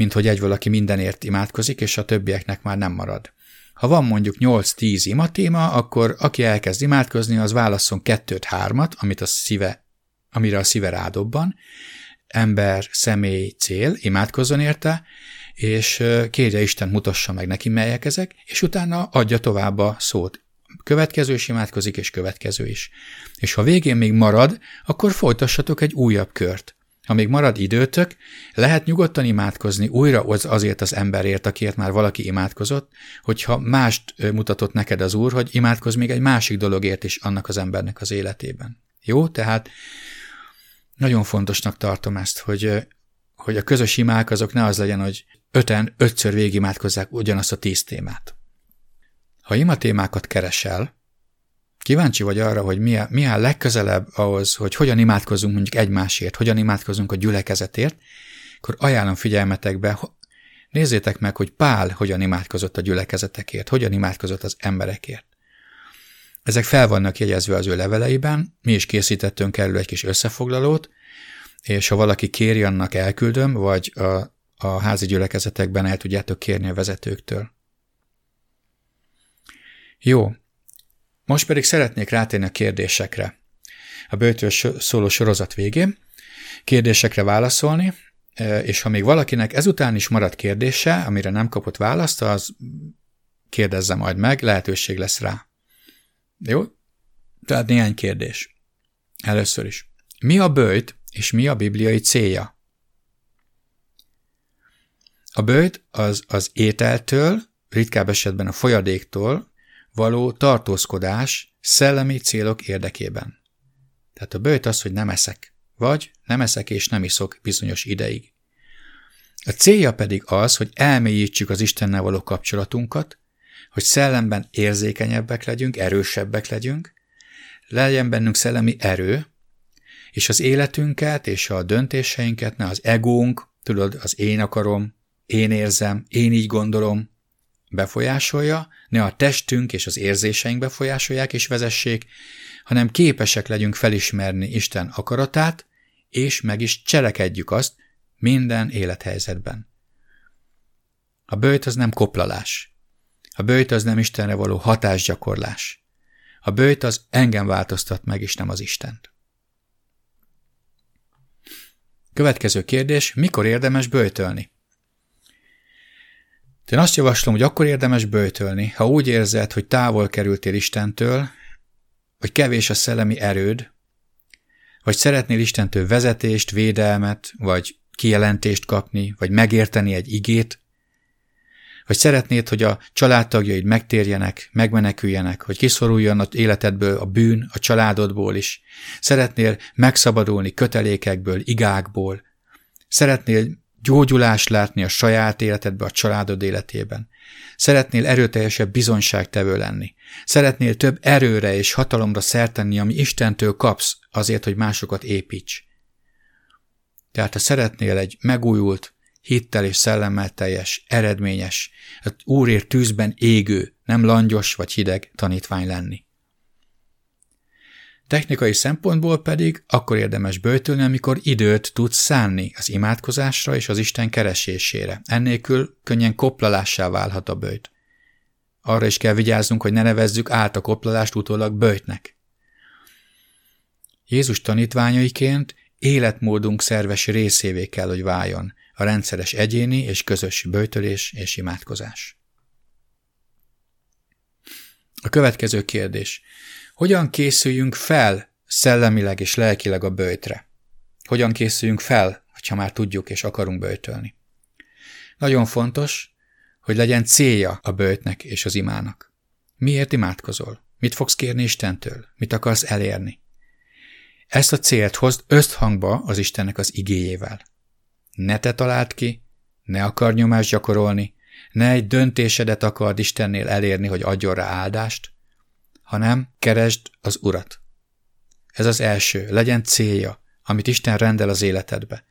mint hogy egy valaki mindenért imádkozik, és a többieknek már nem marad. Ha van mondjuk 8-10 ima téma, akkor aki elkezd imádkozni, az válasszon kettőt, hármat, amit a szíve, amire a szíve rádobban, ember, személy, cél, imádkozzon érte, és kérje Isten mutassa meg neki, melyek ezek, és utána adja tovább a szót. Következő is imádkozik, és következő is. És ha végén még marad, akkor folytassatok egy újabb kört. Ha még marad időtök, lehet nyugodtan imádkozni újra azért az emberért, akiért már valaki imádkozott, hogyha mást mutatott neked az Úr, hogy imádkozz még egy másik dologért is annak az embernek az életében. Jó? Tehát nagyon fontosnak tartom ezt, hogy, hogy a közös imák azok ne az legyen, hogy öten ötször végigimádkozzák ugyanazt a tíz témát. Ha ima témákat keresel, Kíváncsi vagy arra, hogy mi a, mi a legközelebb ahhoz, hogy hogyan imádkozunk mondjuk egymásért, hogyan imádkozunk a gyülekezetért, akkor ajánlom figyelmetekbe, nézzétek meg, hogy Pál hogyan imádkozott a gyülekezetekért, hogyan imádkozott az emberekért. Ezek fel vannak jegyezve az ő leveleiben, mi is készítettünk erről egy kis összefoglalót, és ha valaki kéri, annak elküldöm, vagy a, a házi gyülekezetekben el tudjátok kérni a vezetőktől. Jó, most pedig szeretnék rátérni a kérdésekre. A bőtől szóló sorozat végén kérdésekre válaszolni, e, és ha még valakinek ezután is marad kérdése, amire nem kapott választ, az kérdezze majd meg, lehetőség lesz rá. Jó? Tehát néhány kérdés. Először is. Mi a bőjt, és mi a bibliai célja? A bőjt az az ételtől, ritkább esetben a folyadéktól való tartózkodás szellemi célok érdekében. Tehát a bőjt az, hogy nem eszek, vagy nem eszek és nem iszok bizonyos ideig. A célja pedig az, hogy elmélyítsük az Istennel való kapcsolatunkat, hogy szellemben érzékenyebbek legyünk, erősebbek legyünk, legyen bennünk szellemi erő, és az életünket és a döntéseinket ne az egónk, tudod, az én akarom, én érzem, én így gondolom, befolyásolja, ne a testünk és az érzéseink befolyásolják és vezessék, hanem képesek legyünk felismerni Isten akaratát, és meg is cselekedjük azt minden élethelyzetben. A bőjt az nem koplalás. A bőjt az nem Istenre való hatásgyakorlás. A bőjt az engem változtat meg, és nem az Istent. Következő kérdés, mikor érdemes bőjtölni? Én azt javaslom, hogy akkor érdemes bőtölni, ha úgy érzed, hogy távol kerültél Istentől, hogy kevés a szellemi erőd, Vagy szeretnél Istentől vezetést, védelmet, vagy kijelentést kapni, vagy megérteni egy igét, vagy szeretnéd, hogy a családtagjaid megtérjenek, megmeneküljenek, hogy kiszoruljon az életedből a bűn, a családodból is. Szeretnél megszabadulni kötelékekből, igákból. Szeretnél gyógyulást látni a saját életedbe, a családod életében. Szeretnél erőteljesebb bizonyságtevő lenni. Szeretnél több erőre és hatalomra szertenni, ami Istentől kapsz, azért, hogy másokat építs. Tehát ha szeretnél egy megújult, hittel és szellemmel teljes, eredményes, Úrért tűzben égő, nem langyos vagy hideg tanítvány lenni. Technikai szempontból pedig akkor érdemes böjtölni, amikor időt tudsz szánni az imádkozásra és az Isten keresésére. Ennélkül könnyen koplalássá válhat a bőjt. Arra is kell vigyáznunk, hogy ne nevezzük át a koplalást utólag bőjtnek. Jézus tanítványaiként életmódunk szerves részévé kell, hogy váljon a rendszeres egyéni és közös böjtölés és imádkozás. A következő kérdés. Hogyan készüljünk fel szellemileg és lelkileg a bőjtre? Hogyan készüljünk fel, ha már tudjuk és akarunk bőjtölni? Nagyon fontos, hogy legyen célja a bőjtnek és az imának. Miért imádkozol? Mit fogsz kérni Istentől? Mit akarsz elérni? Ezt a célt hozd összhangba az Istennek az igéjével. Ne te találd ki, ne akar nyomást gyakorolni, ne egy döntésedet akard Istennél elérni, hogy adjon rá áldást, hanem keresd az Urat. Ez az első, legyen célja, amit Isten rendel az életedbe.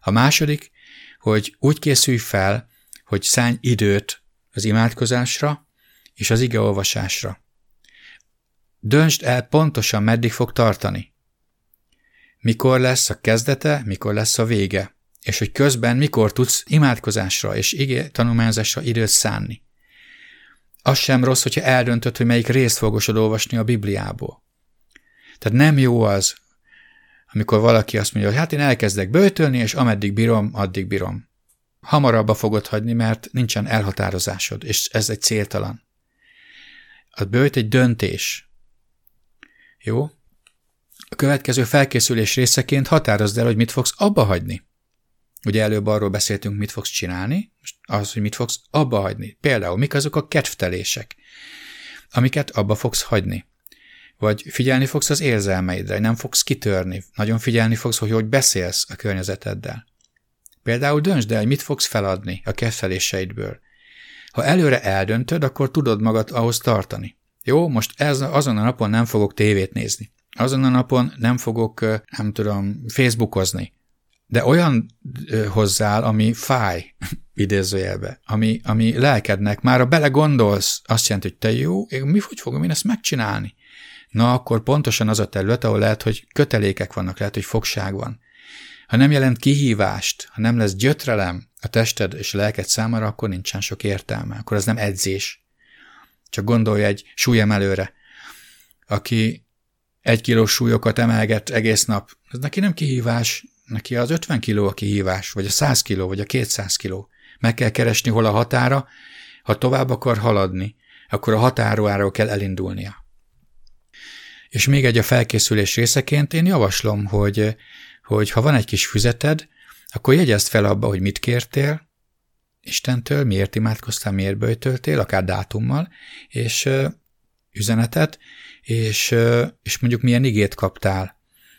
A második, hogy úgy készülj fel, hogy szállj időt az imádkozásra és az igeolvasásra. Döntsd el pontosan, meddig fog tartani. Mikor lesz a kezdete, mikor lesz a vége, és hogy közben mikor tudsz imádkozásra és igé tanulmányozásra időt szánni. Az sem rossz, hogyha eldöntöd, hogy melyik részt fogosod olvasni a Bibliából. Tehát nem jó az, amikor valaki azt mondja, hogy hát én elkezdek bőtölni, és ameddig bírom, addig bírom. Hamarabb fogod hagyni, mert nincsen elhatározásod, és ez egy céltalan. A bőjt egy döntés. Jó? A következő felkészülés részeként határozd el, hogy mit fogsz abba hagyni. Ugye előbb arról beszéltünk, mit fogsz csinálni, most az, hogy mit fogsz abba hagyni. Például, mik azok a kedvtelések, amiket abba fogsz hagyni. Vagy figyelni fogsz az érzelmeidre, nem fogsz kitörni, nagyon figyelni fogsz, hogy hogy beszélsz a környezeteddel. Például döntsd el, mit fogsz feladni a kedveléseidből. Ha előre eldöntöd, akkor tudod magad ahhoz tartani. Jó, most ez, azon a napon nem fogok tévét nézni. Azon a napon nem fogok, nem tudom, Facebookozni de olyan hozzál, ami fáj, idézőjelbe, ami, ami lelkednek, már a bele gondolsz, azt jelenti, hogy te jó, én mi hogy fogom én ezt megcsinálni? Na, akkor pontosan az a terület, ahol lehet, hogy kötelékek vannak, lehet, hogy fogság van. Ha nem jelent kihívást, ha nem lesz gyötrelem a tested és a lelked számára, akkor nincsen sok értelme, akkor az nem edzés. Csak gondolj egy súlyemelőre, aki egy kilós súlyokat emelget egész nap. Ez neki nem kihívás, Neki az 50 kiló a kihívás, vagy a 100 kiló, vagy a 200 kiló. Meg kell keresni hol a határa, ha tovább akar haladni, akkor a határóáról kell elindulnia. És még egy a felkészülés részeként én javaslom, hogy, hogy ha van egy kis füzeted, akkor jegyezd fel abba, hogy mit kértél, Istentől, miért imádkoztál, miért böjtöltél, akár dátummal, és üzenetet, és, és mondjuk milyen igét kaptál,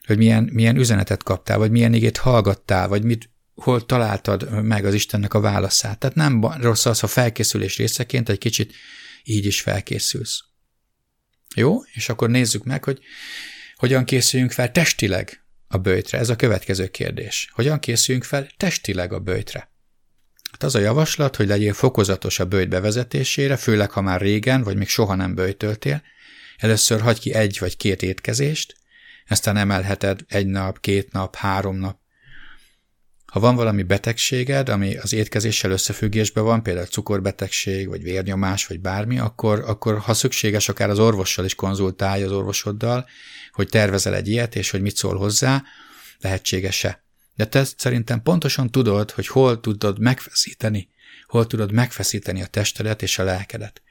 hogy milyen, milyen üzenetet kaptál, vagy milyen igét hallgattál, vagy mit, hol találtad meg az Istennek a válaszát. Tehát nem rossz az, ha felkészülés részeként egy kicsit így is felkészülsz. Jó? És akkor nézzük meg, hogy hogyan készüljünk fel testileg a bőjtre. Ez a következő kérdés. Hogyan készüljünk fel testileg a bőjtre? Hát az a javaslat, hogy legyél fokozatos a bőjt bevezetésére, főleg ha már régen, vagy még soha nem bőjtöltél. Először hagy ki egy vagy két étkezést, aztán emelheted egy nap, két nap, három nap. Ha van valami betegséged, ami az étkezéssel összefüggésben van, például cukorbetegség, vagy vérnyomás, vagy bármi, akkor, akkor ha szükséges, akár az orvossal is konzultálj az orvosoddal, hogy tervezel egy ilyet, és hogy mit szól hozzá, lehetséges-e. De te szerintem pontosan tudod, hogy hol tudod megfeszíteni, hol tudod megfeszíteni a testedet és a lelkedet.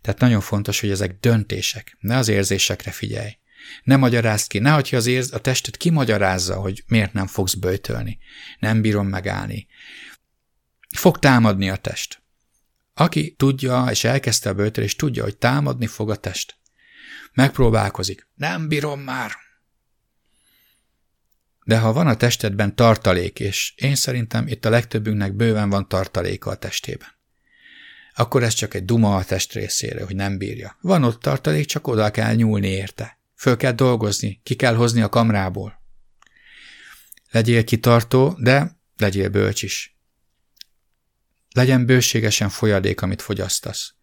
Tehát nagyon fontos, hogy ezek döntések, ne az érzésekre figyelj Ne magyarázd ki, nehogy az érz, a tested kimagyarázza, hogy miért nem fogsz böjtölni. Nem bírom megállni. Fog támadni a test. Aki tudja, és elkezdte a böjtölést, tudja, hogy támadni fog a test. Megpróbálkozik. Nem bírom már. De ha van a testedben tartalék, és én szerintem itt a legtöbbünknek bőven van tartaléka a testében, akkor ez csak egy duma a test részéről, hogy nem bírja. Van ott tartalék, csak oda kell nyúlni érte. Föl kell dolgozni, ki kell hozni a kamrából. Legyél kitartó, de legyél bölcs is. Legyen bőségesen folyadék, amit fogyasztasz.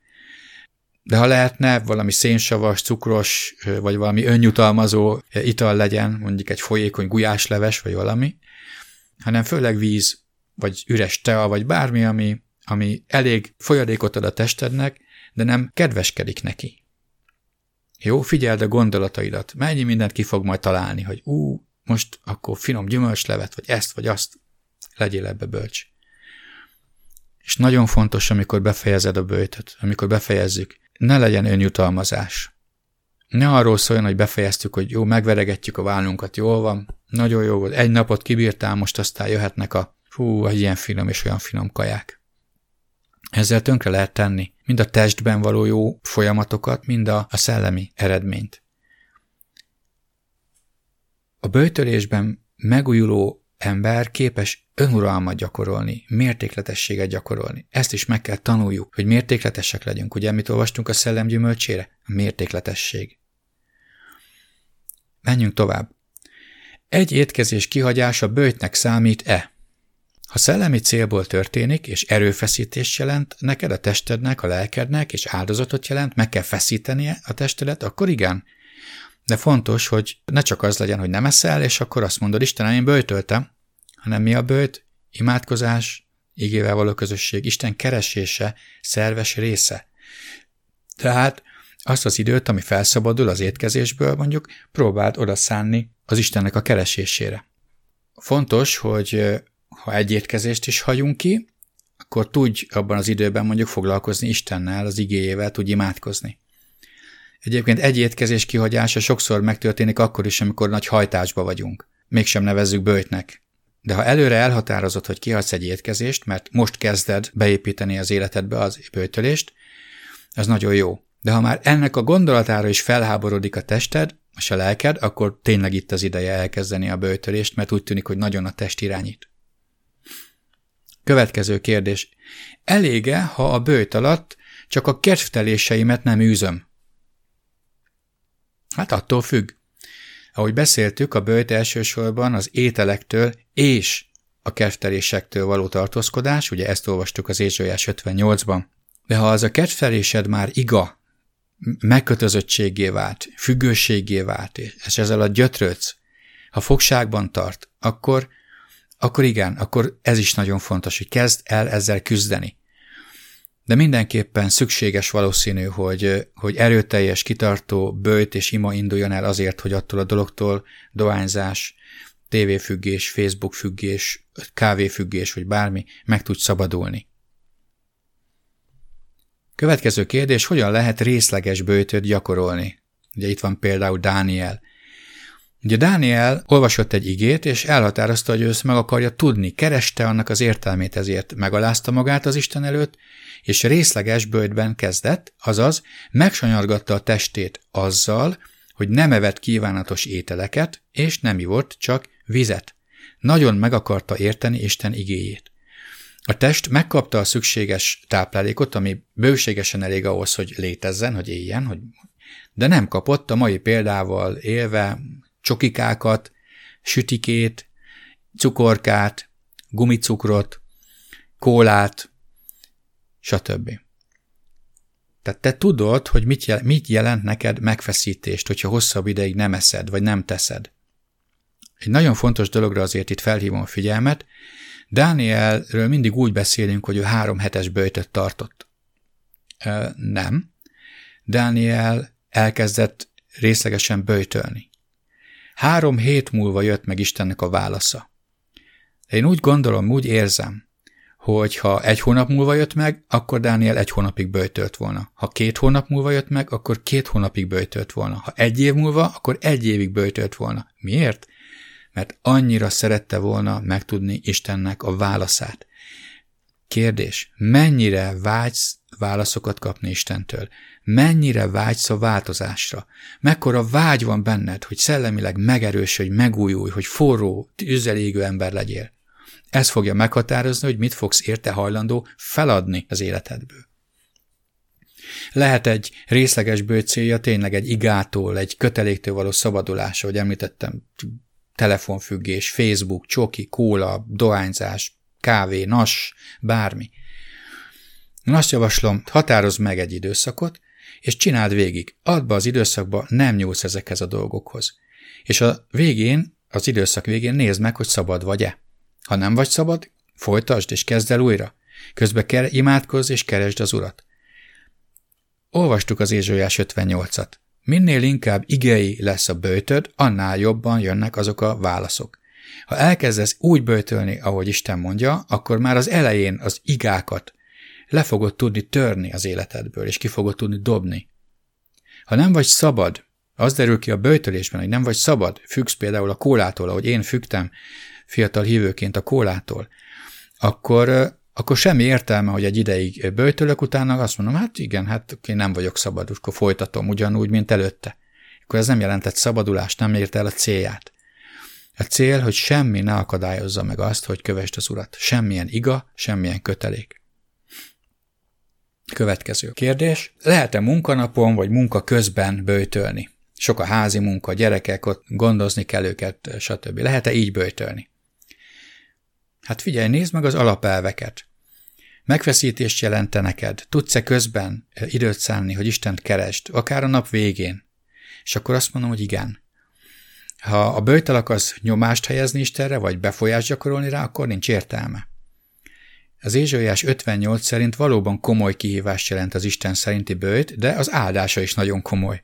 De ha lehetne, valami szénsavas, cukros, vagy valami önjutalmazó ital legyen, mondjuk egy folyékony gulyásleves, vagy valami, hanem főleg víz, vagy üres tea, vagy bármi, ami, ami elég folyadékot ad a testednek, de nem kedveskedik neki. Jó, figyeld a gondolataidat, mennyi mindent ki fog majd találni, hogy ú, most akkor finom gyümölcslevet, vagy ezt, vagy azt, legyél ebbe bölcs. És nagyon fontos, amikor befejezed a bőtöt, amikor befejezzük, ne legyen önjutalmazás. Ne arról szóljon, hogy befejeztük, hogy jó, megveregetjük a vállunkat, jól van, nagyon jó volt, egy napot kibírtál, most aztán jöhetnek a hú, egy ilyen finom és olyan finom kaják. Ezzel tönkre lehet tenni mind a testben való jó folyamatokat, mind a, a szellemi eredményt. A bőtölésben megújuló ember képes önuralmat gyakorolni, mértékletességet gyakorolni. Ezt is meg kell tanuljuk, hogy mértékletesek legyünk. Ugye, mit olvastunk a szellem gyümölcsére? A mértékletesség. Menjünk tovább. Egy étkezés kihagyása bőjtnek számít-e? Ha szellemi célból történik, és erőfeszítést jelent neked, a testednek, a lelkednek, és áldozatot jelent, meg kell feszítenie a testedet, akkor igen. De fontos, hogy ne csak az legyen, hogy nem eszel, és akkor azt mondod, Istenem, én bőjtöltem, hanem mi a bőjt? Imádkozás, igével való közösség, Isten keresése, szerves része. Tehát azt az időt, ami felszabadul az étkezésből, mondjuk próbáld oda szánni az Istennek a keresésére. Fontos, hogy ha egy étkezést is hagyunk ki, akkor tudj abban az időben mondjuk foglalkozni Istennel, az igéjével, tudj imádkozni. Egyébként egy étkezés kihagyása sokszor megtörténik akkor is, amikor nagy hajtásba vagyunk. Mégsem nevezzük bőjtnek. De ha előre elhatározott, hogy kihagysz egy étkezést, mert most kezded beépíteni az életedbe az bőtölést, az nagyon jó. De ha már ennek a gondolatára is felháborodik a tested, és a lelked, akkor tényleg itt az ideje elkezdeni a bőtölést, mert úgy tűnik, hogy nagyon a test irányít. Következő kérdés. Elége, ha a bőjt alatt csak a kedvteléseimet nem űzöm? Hát attól függ. Ahogy beszéltük, a bőjt elsősorban az ételektől és a kedvtelésektől való tartózkodás, ugye ezt olvastuk az Ézsójás 58-ban. De ha az a kedvtelésed már iga, megkötözöttségé vált, függőségé vált, és ezzel a gyötrődsz, ha fogságban tart, akkor akkor igen, akkor ez is nagyon fontos, hogy kezd el ezzel küzdeni. De mindenképpen szükséges valószínű, hogy, hogy erőteljes, kitartó bőjt és ima induljon el azért, hogy attól a dologtól dohányzás, tévéfüggés, Facebook függés, kávéfüggés, vagy bármi meg tud szabadulni. Következő kérdés, hogyan lehet részleges bőtöt gyakorolni? Ugye itt van például Dániel. Ugye Dániel olvasott egy igét, és elhatározta, hogy ő ezt meg akarja tudni, kereste annak az értelmét, ezért megalázta magát az Isten előtt, és részleges bőjtben kezdett, azaz megsanyargatta a testét azzal, hogy nem evett kívánatos ételeket, és nem ivott csak vizet. Nagyon meg akarta érteni Isten igéjét. A test megkapta a szükséges táplálékot, ami bőségesen elég ahhoz, hogy létezzen, hogy éljen, hogy de nem kapott a mai példával élve csokikákat, sütikét, cukorkát, gumicukrot, kólát, stb. Tehát te tudod, hogy mit, jel- mit jelent neked megfeszítést, hogyha hosszabb ideig nem eszed, vagy nem teszed. Egy nagyon fontos dologra azért itt felhívom a figyelmet, Dánielről mindig úgy beszélünk, hogy ő három hetes bőjtöt tartott. Nem. Dániel elkezdett részlegesen bőjtölni. Három hét múlva jött meg Istennek a válasza. De én úgy gondolom, úgy érzem, hogy ha egy hónap múlva jött meg, akkor Dániel egy hónapig böjtölt volna. Ha két hónap múlva jött meg, akkor két hónapig böjtölt volna. Ha egy év múlva, akkor egy évig böjtölt volna. Miért? Mert annyira szerette volna megtudni Istennek a válaszát. Kérdés, mennyire vágysz válaszokat kapni Istentől? Mennyire vágysz a változásra? Mekkora vágy van benned, hogy szellemileg megerősödj, megújulj, hogy forró, tűzelégő ember legyél? Ez fogja meghatározni, hogy mit fogsz érte hajlandó feladni az életedből. Lehet egy részleges bőcélja tényleg egy igától, egy köteléktől való szabadulás, ahogy említettem, telefonfüggés, Facebook, csoki, kóla, dohányzás, kávé, nas, bármi. Én azt javaslom, határozz meg egy időszakot, és csináld végig. Add be az időszakba, nem nyúlsz ezekhez a dolgokhoz. És a végén, az időszak végén nézd meg, hogy szabad vagy-e. Ha nem vagy szabad, folytasd és kezd el újra. Közben ker- imádkozz és keresd az urat. Olvastuk az Ézsójás 58-at. Minél inkább igei lesz a bőtöd, annál jobban jönnek azok a válaszok. Ha elkezdesz úgy bőtölni, ahogy Isten mondja, akkor már az elején az igákat le fogod tudni törni az életedből, és ki fogod tudni dobni. Ha nem vagy szabad, az derül ki a bőtölésben, hogy nem vagy szabad, függsz például a kólától, ahogy én fügtem fiatal hívőként a kólától, akkor, akkor semmi értelme, hogy egy ideig bőtölök, utána azt mondom, hát igen, hát én nem vagyok szabad, akkor folytatom ugyanúgy, mint előtte. Akkor ez nem jelentett szabadulást, nem ért el a célját. A cél, hogy semmi ne akadályozza meg azt, hogy kövesd az urat. Semmilyen iga, semmilyen kötelék. Következő kérdés. Lehet-e munkanapon vagy munka közben bőtölni? Sok a házi munka, gyerekek, ott gondozni kell őket, stb. Lehet-e így bőtölni? Hát figyelj, nézd meg az alapelveket. Megfeszítést jelente neked. Tudsz-e közben időt szállni, hogy Istent keresd, akár a nap végén? És akkor azt mondom, hogy igen. Ha a bőjtel akarsz nyomást helyezni Istenre, vagy befolyást gyakorolni rá, akkor nincs értelme. Az Ézsaiás 58 szerint valóban komoly kihívást jelent az Isten szerinti bőjt, de az áldása is nagyon komoly.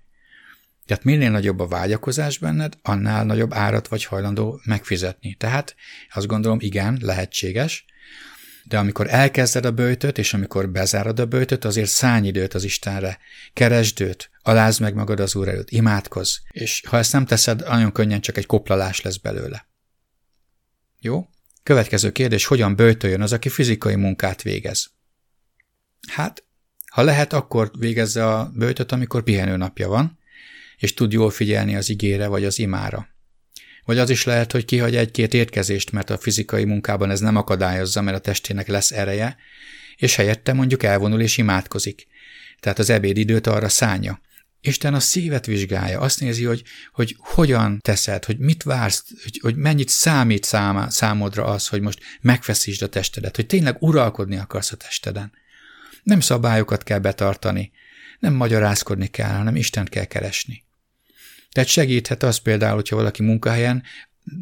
Tehát minél nagyobb a vágyakozás benned, annál nagyobb árat vagy hajlandó megfizetni. Tehát azt gondolom, igen, lehetséges, de amikor elkezded a bőjtöt, és amikor bezárod a bőjtöt, azért szállj időt az Istenre, keresd őt, alázd meg magad az Úr előtt, imádkozz, és ha ezt nem teszed, nagyon könnyen csak egy koplalás lesz belőle. Jó? Következő kérdés, hogyan bőjtöljön az, aki fizikai munkát végez? Hát, ha lehet, akkor végezze a bőjtöt, amikor pihenőnapja van, és tud jól figyelni az igére vagy az imára. Vagy az is lehet, hogy kihagy egy-két étkezést, mert a fizikai munkában ez nem akadályozza, mert a testének lesz ereje, és helyette mondjuk elvonul és imádkozik. Tehát az ebédidőt arra szánya. Isten a szívet vizsgálja, azt nézi, hogy, hogy hogyan teszed, hogy mit vársz, hogy, hogy mennyit számít számá, számodra az, hogy most megfeszítsd a testedet, hogy tényleg uralkodni akarsz a testeden. Nem szabályokat kell betartani, nem magyarázkodni kell, hanem Istent kell keresni. Tehát segíthet az például, hogyha valaki munkahelyen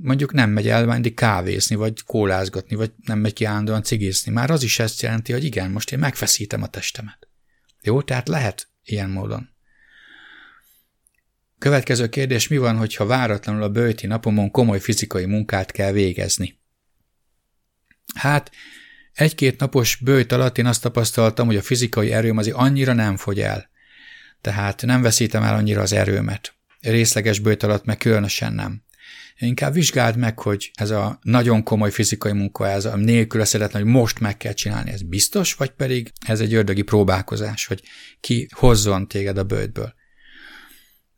mondjuk nem megy el mindig kávézni, vagy kólázgatni, vagy nem megy ki állandóan cigizni. Már az is ezt jelenti, hogy igen, most én megfeszítem a testemet. Jó, tehát lehet ilyen módon. Következő kérdés, mi van, hogyha váratlanul a bőti napomon komoly fizikai munkát kell végezni? Hát, egy-két napos bőjt alatt én azt tapasztaltam, hogy a fizikai erőm azért annyira nem fogy el. Tehát nem veszítem el annyira az erőmet részleges bőt alatt meg különösen nem. Inkább vizsgáld meg, hogy ez a nagyon komoly fizikai munka, ez a nélkülözhetetlen, hogy most meg kell csinálni, ez biztos, vagy pedig ez egy ördögi próbálkozás, hogy ki hozzon téged a bőtből.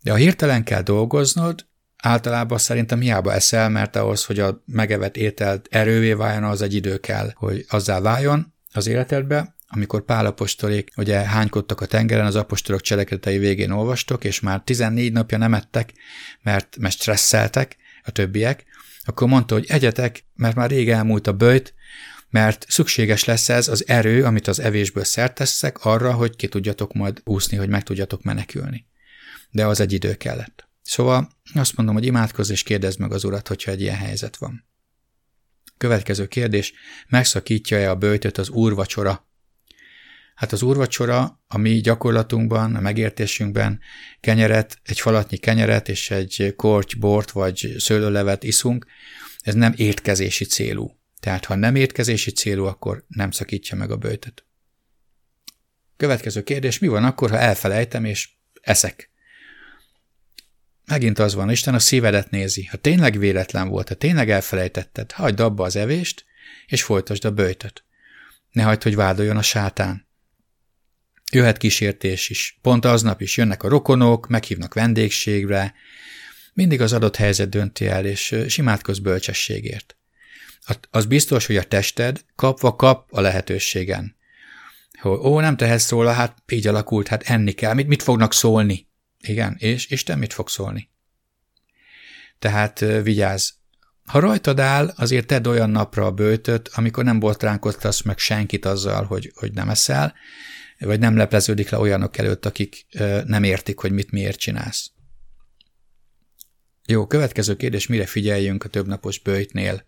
De ha hirtelen kell dolgoznod, általában szerintem hiába eszel, mert ahhoz, hogy a megevett ételt erővé váljon, az egy idő kell, hogy azzá váljon az életedbe, amikor Pálapostolék ugye hánykodtak a tengeren, az apostolok cselekedetei végén olvastok, és már 14 napja nem ettek, mert, mert stresszeltek a többiek, akkor mondta, hogy egyetek, mert már rég elmúlt a bőjt, mert szükséges lesz ez az erő, amit az evésből szerteszek arra, hogy ki tudjatok majd úszni, hogy meg tudjatok menekülni. De az egy idő kellett. Szóval azt mondom, hogy imádkozz és kérdezd meg az urat, hogyha egy ilyen helyzet van. Következő kérdés, megszakítja-e a bőjtöt az úrvacsora Hát az úrvacsora a mi gyakorlatunkban, a megértésünkben kenyeret, egy falatnyi kenyeret és egy korty bort vagy szőlőlevet iszunk, ez nem étkezési célú. Tehát ha nem étkezési célú, akkor nem szakítja meg a bőtöt. Következő kérdés, mi van akkor, ha elfelejtem és eszek? Megint az van, Isten a szívedet nézi. Ha tényleg véletlen volt, ha tényleg elfelejtetted, hagyd abba az evést, és folytasd a bőjtöt. Ne hagyd, hogy vádoljon a sátán. Jöhet kísértés is. Pont aznap is jönnek a rokonok, meghívnak vendégségre. Mindig az adott helyzet dönti el, és simátkoz bölcsességért. Az biztos, hogy a tested kapva kap a lehetőségen. Hogy ó, nem tehetsz róla, hát így alakult, hát enni kell. Mit, mit fognak szólni? Igen, és Isten mit fog szólni? Tehát vigyázz. Ha rajtad áll, azért tedd olyan napra a bőtöt, amikor nem botránkoztasz meg senkit azzal, hogy, hogy nem eszel, vagy nem lepleződik le olyanok előtt, akik nem értik, hogy mit miért csinálsz. Jó, következő kérdés, mire figyeljünk a többnapos bőjtnél?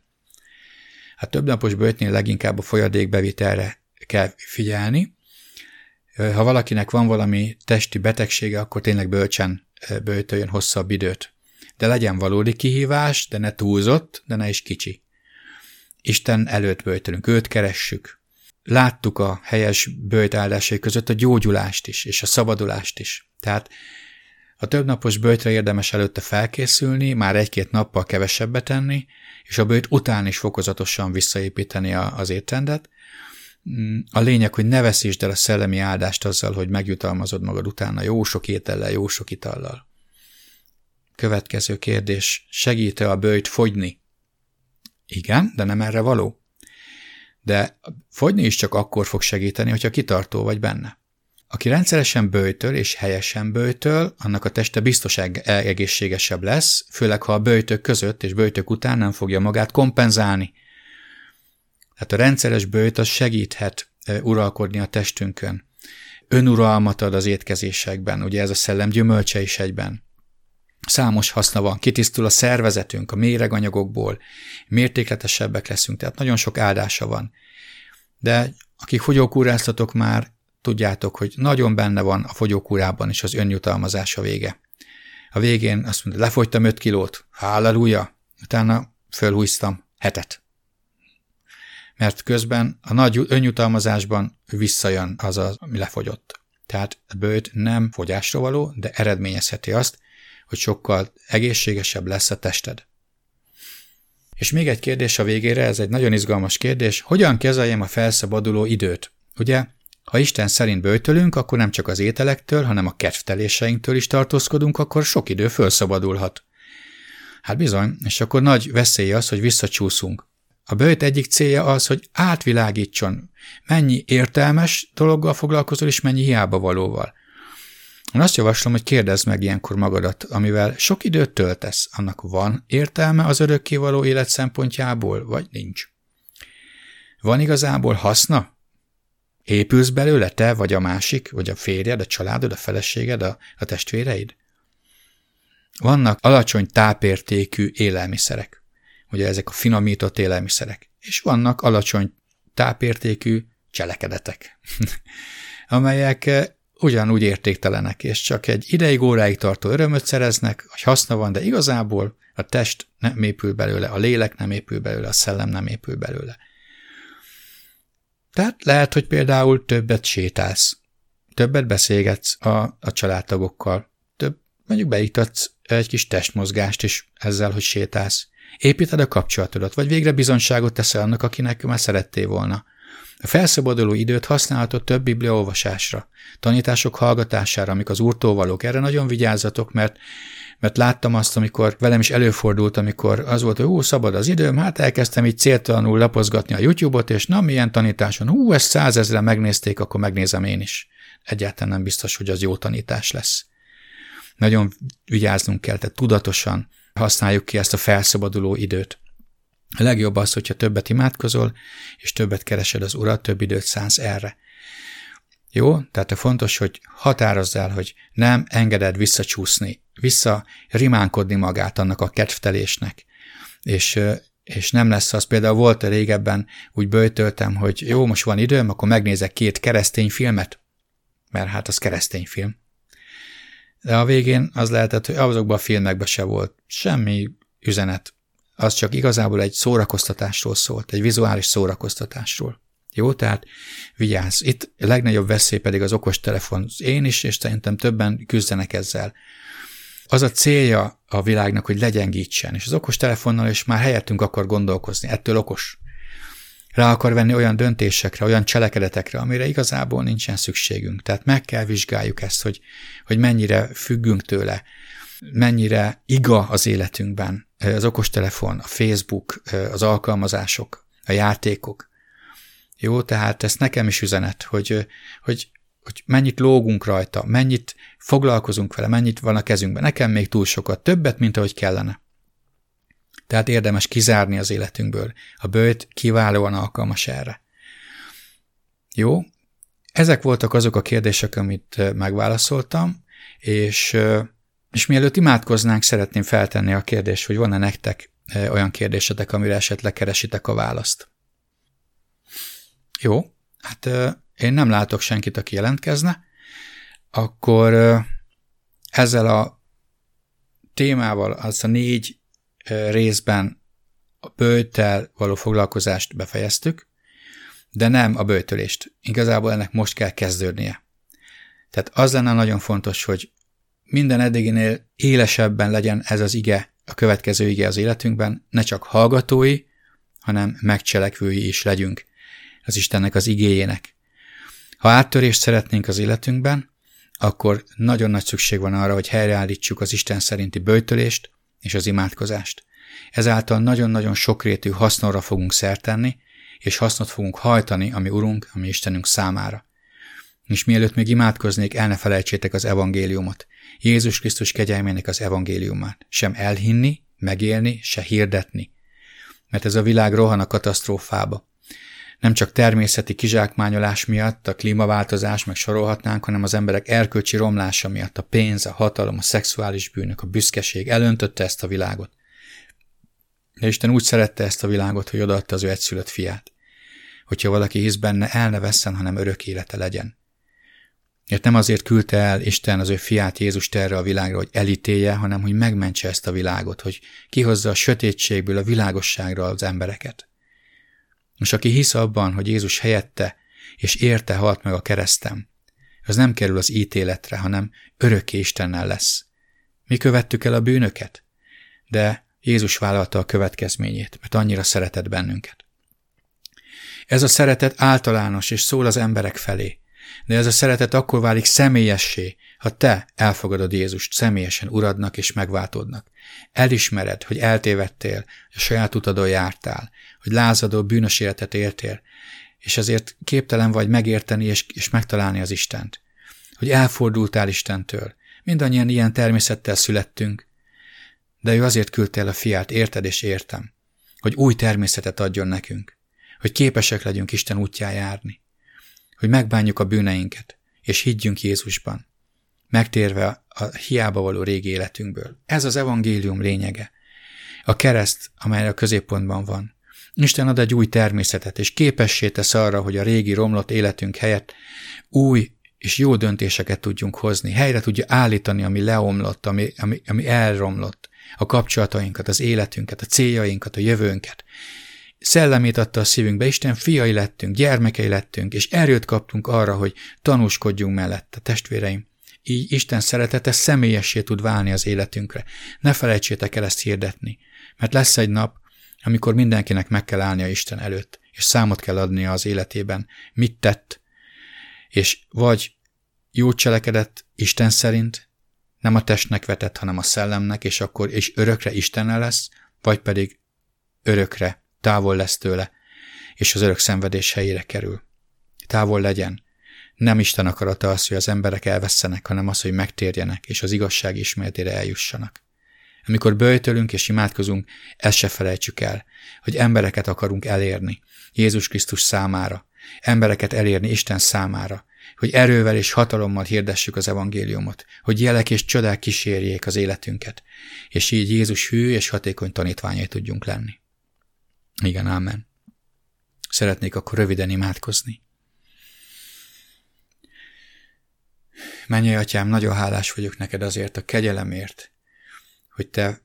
Hát többnapos bőjtnél leginkább a folyadékbevitelre kell figyelni, ha valakinek van valami testi betegsége, akkor tényleg bölcsen bőtöljön hosszabb időt. De legyen valódi kihívás, de ne túlzott, de ne is kicsi. Isten előtt bőtölünk, őt keressük. Láttuk a helyes bőjtáldásai között a gyógyulást is, és a szabadulást is. Tehát a többnapos bőjtre érdemes előtte felkészülni, már egy-két nappal kevesebbet tenni, és a bőjt után is fokozatosan visszaépíteni az étrendet, a lényeg, hogy ne veszítsd el a szellemi áldást azzal, hogy megjutalmazod magad utána jó sok étellel, jó sok itallal. Következő kérdés. Segít-e a bőjt fogyni? Igen, de nem erre való. De fogyni is csak akkor fog segíteni, hogyha kitartó vagy benne. Aki rendszeresen bőjtöl és helyesen bőjtöl, annak a teste biztos egészségesebb lesz, főleg ha a bőjtök között és bőjtök után nem fogja magát kompenzálni – tehát a rendszeres bőjt az segíthet uralkodni a testünkön. Önuralmat ad az étkezésekben, ugye ez a szellem gyümölcse is egyben. Számos haszna van, kitisztul a szervezetünk a méreganyagokból, mértékletesebbek leszünk, tehát nagyon sok áldása van. De akik fogyókúráztatok már, tudjátok, hogy nagyon benne van a fogyókúrában is az önjutalmazás a vége. A végén azt mondta, lefogytam 5 kilót, halleluja, utána fölhúztam hetet mert közben a nagy önjutalmazásban visszajön az, az ami lefogyott. Tehát a bőt nem fogyásra való, de eredményezheti azt, hogy sokkal egészségesebb lesz a tested. És még egy kérdés a végére, ez egy nagyon izgalmas kérdés, hogyan kezeljem a felszabaduló időt? Ugye, ha Isten szerint bőtölünk, akkor nem csak az ételektől, hanem a kedvteléseinktől is tartózkodunk, akkor sok idő felszabadulhat. Hát bizony, és akkor nagy veszély az, hogy visszacsúszunk. A bőjt egyik célja az, hogy átvilágítson, mennyi értelmes dologgal foglalkozol, és mennyi hiába valóval. Én azt javaslom, hogy kérdezd meg ilyenkor magadat, amivel sok időt töltesz, annak van értelme az örökkévaló élet szempontjából, vagy nincs? Van igazából haszna? Épülsz belőle te, vagy a másik, vagy a férjed, a családod, a feleséged, a, a testvéreid? Vannak alacsony tápértékű élelmiszerek ugye ezek a finomított élelmiszerek. És vannak alacsony tápértékű cselekedetek, amelyek eh, ugyanúgy értéktelenek, és csak egy ideig, óráig tartó örömöt szereznek, vagy haszna van, de igazából a test nem épül belőle, a lélek nem épül belőle, a szellem nem épül belőle. Tehát lehet, hogy például többet sétálsz, többet beszélgetsz a, a családtagokkal, több, mondjuk beiktatsz egy kis testmozgást is ezzel, hogy sétálsz. Építed a kapcsolatodat, vagy végre bizonságot teszel annak, akinek már szerettél volna. A felszabaduló időt használhatod több bibliaolvasásra, tanítások hallgatására, amik az úrtól valók. Erre nagyon vigyázzatok, mert mert láttam azt, amikor velem is előfordult, amikor az volt, hogy hú, szabad az időm, hát elkezdtem így céltalanul lapozgatni a YouTube-ot, és na, milyen tanításon, hú, ezt százezre megnézték, akkor megnézem én is. Egyáltalán nem biztos, hogy az jó tanítás lesz. Nagyon vigyáznunk kell, tehát tudatosan használjuk ki ezt a felszabaduló időt. A legjobb az, hogyha többet imádkozol, és többet keresed az Urat, több időt szánsz erre. Jó? Tehát a fontos, hogy határozz el, hogy nem engeded visszacsúszni, vissza rimánkodni magát annak a kedvtelésnek. És, és nem lesz az, például volt a régebben, úgy bőtöltem, hogy jó, most van időm, akkor megnézek két keresztény filmet, mert hát az keresztény film. De a végén az lehetett, hogy azokban a filmekben se volt semmi üzenet. az csak igazából egy szórakoztatásról szólt, egy vizuális szórakoztatásról. Jó, tehát vigyázz. Itt a legnagyobb veszély pedig az okostelefon. Én is, és szerintem többen küzdenek ezzel. Az a célja a világnak, hogy legyengítsen, és az okostelefonnal is már helyettünk akar gondolkozni, ettől okos. Rá akar venni olyan döntésekre, olyan cselekedetekre, amire igazából nincsen szükségünk. Tehát meg kell vizsgáljuk ezt, hogy, hogy mennyire függünk tőle, mennyire iga az életünkben az okostelefon, a Facebook, az alkalmazások, a játékok. Jó, tehát ezt nekem is üzenet, hogy, hogy, hogy mennyit lógunk rajta, mennyit foglalkozunk vele, mennyit van a kezünkben. Nekem még túl sokat, többet, mint ahogy kellene. Tehát érdemes kizárni az életünkből. A bőt kiválóan alkalmas erre. Jó? Ezek voltak azok a kérdések, amit megválaszoltam, és, és mielőtt imádkoznánk, szeretném feltenni a kérdést, hogy van-e nektek olyan kérdésetek, amire esetleg keresitek a választ. Jó, hát én nem látok senkit, aki jelentkezne, akkor ezzel a témával, az a négy részben a bőttel való foglalkozást befejeztük, de nem a bőtölést. Igazából ennek most kell kezdődnie. Tehát az lenne nagyon fontos, hogy minden eddiginél élesebben legyen ez az ige, a következő ige az életünkben, ne csak hallgatói, hanem megcselekvői is legyünk az Istennek az igéjének. Ha áttörést szeretnénk az életünkben, akkor nagyon nagy szükség van arra, hogy helyreállítsuk az Isten szerinti bőtölést és az imádkozást. Ezáltal nagyon-nagyon sokrétű hasznora fogunk szertenni, és hasznot fogunk hajtani, ami Urunk, ami Istenünk számára. És mielőtt még imádkoznék, el ne felejtsétek az evangéliumot. Jézus Krisztus kegyelmének az evangéliumát. Sem elhinni, megélni, se hirdetni. Mert ez a világ rohan a katasztrófába nem csak természeti kizsákmányolás miatt, a klímaváltozás, meg sorolhatnánk, hanem az emberek erkölcsi romlása miatt, a pénz, a hatalom, a szexuális bűnök, a büszkeség elöntötte ezt a világot. De Isten úgy szerette ezt a világot, hogy odaadta az ő egyszülött fiát. Hogyha valaki hisz benne, el ne vesszen, hanem örök élete legyen. Mert nem azért küldte el Isten az ő fiát Jézust erre a világra, hogy elítélje, hanem hogy megmentse ezt a világot, hogy kihozza a sötétségből a világosságra az embereket. Most aki hisz abban, hogy Jézus helyette és érte halt meg a keresztem, az nem kerül az ítéletre, hanem örökké Istennel lesz. Mi követtük el a bűnöket, de Jézus vállalta a következményét, mert annyira szeretett bennünket. Ez a szeretet általános és szól az emberek felé, de ez a szeretet akkor válik személyessé, ha te elfogadod Jézust személyesen uradnak és megváltódnak. Elismered, hogy eltévedtél, a saját utadon jártál, hogy lázadó, bűnös életet éltél, és ezért képtelen vagy megérteni és, és megtalálni az Istent. Hogy elfordultál Istentől. Mindannyian ilyen természettel születtünk, de ő azért küldte el a fiát, érted és értem, hogy új természetet adjon nekünk, hogy képesek legyünk Isten útján járni, hogy megbánjuk a bűneinket, és higgyünk Jézusban, megtérve a hiába való régi életünkből. Ez az evangélium lényege. A kereszt, amely a középpontban van. Isten ad egy új természetet, és képessé tesz arra, hogy a régi romlott életünk helyett új és jó döntéseket tudjunk hozni, helyre tudja állítani, ami leomlott, ami, ami, ami elromlott, a kapcsolatainkat, az életünket, a céljainkat, a jövőnket. Szellemét adta a szívünkbe, Isten fiai lettünk, gyermekei lettünk, és erőt kaptunk arra, hogy tanúskodjunk mellette, testvéreim. Így Isten szeretete személyessé tud válni az életünkre. Ne felejtsétek el ezt hirdetni, mert lesz egy nap, amikor mindenkinek meg kell állnia Isten előtt, és számot kell adnia az életében, mit tett, és vagy jó cselekedett Isten szerint, nem a testnek vetett, hanem a szellemnek, és akkor és örökre Istennel lesz, vagy pedig örökre távol lesz tőle, és az örök szenvedés helyére kerül. Távol legyen. Nem Isten akarata az, hogy az emberek elvesztenek, hanem az, hogy megtérjenek, és az igazság ismeretére eljussanak. Amikor böjtölünk és imádkozunk, ezt se felejtsük el, hogy embereket akarunk elérni, Jézus Krisztus számára, embereket elérni Isten számára, hogy erővel és hatalommal hirdessük az evangéliumot, hogy jelek és csodák kísérjék az életünket, és így Jézus hű és hatékony tanítványai tudjunk lenni. Igen, ámen. Szeretnék akkor röviden imádkozni. Menj, atyám, nagyon hálás vagyok neked azért a kegyelemért, hogy te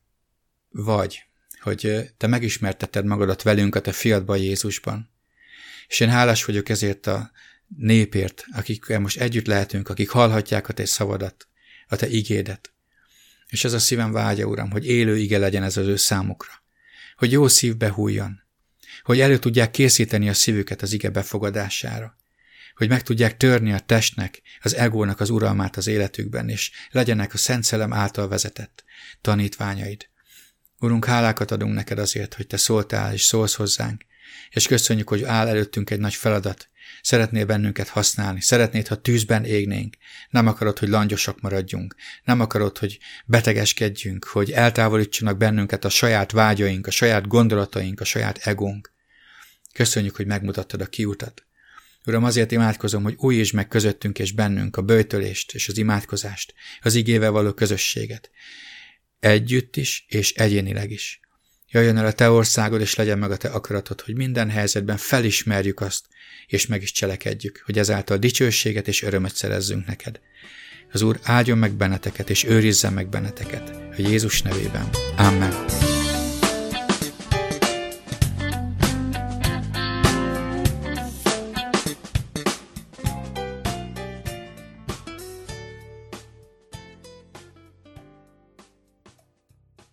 vagy, hogy te megismertetted magadat velünk a te fiadban Jézusban. És én hálás vagyok ezért a népért, akikkel most együtt lehetünk, akik hallhatják a te szavadat, a te igédet. És ez a szívem vágya, Uram, hogy élő ige legyen ez az ő számukra. Hogy jó szívbe hújjon. Hogy elő tudják készíteni a szívüket az ige befogadására. Hogy meg tudják törni a testnek, az egónak az uralmát az életükben, és legyenek a Szent Szelem által vezetett tanítványaid. Urunk, hálákat adunk neked azért, hogy te szóltál és szólsz hozzánk, és köszönjük, hogy áll előttünk egy nagy feladat. Szeretnél bennünket használni, szeretnéd, ha tűzben égnénk. Nem akarod, hogy langyosak maradjunk. Nem akarod, hogy betegeskedjünk, hogy eltávolítsanak bennünket a saját vágyaink, a saját gondolataink, a saját egónk. Köszönjük, hogy megmutattad a kiutat. Uram, azért imádkozom, hogy újítsd meg közöttünk és bennünk a bőtölést és az imádkozást, az igével való közösséget. Együtt is és egyénileg is. Jöjjön el a te országod, és legyen meg a te akaratod, hogy minden helyzetben felismerjük azt, és meg is cselekedjük, hogy ezáltal dicsőséget és örömöt szerezzünk neked. Az Úr áldjon meg benneteket, és őrizze meg benneteket. A Jézus nevében. Amen.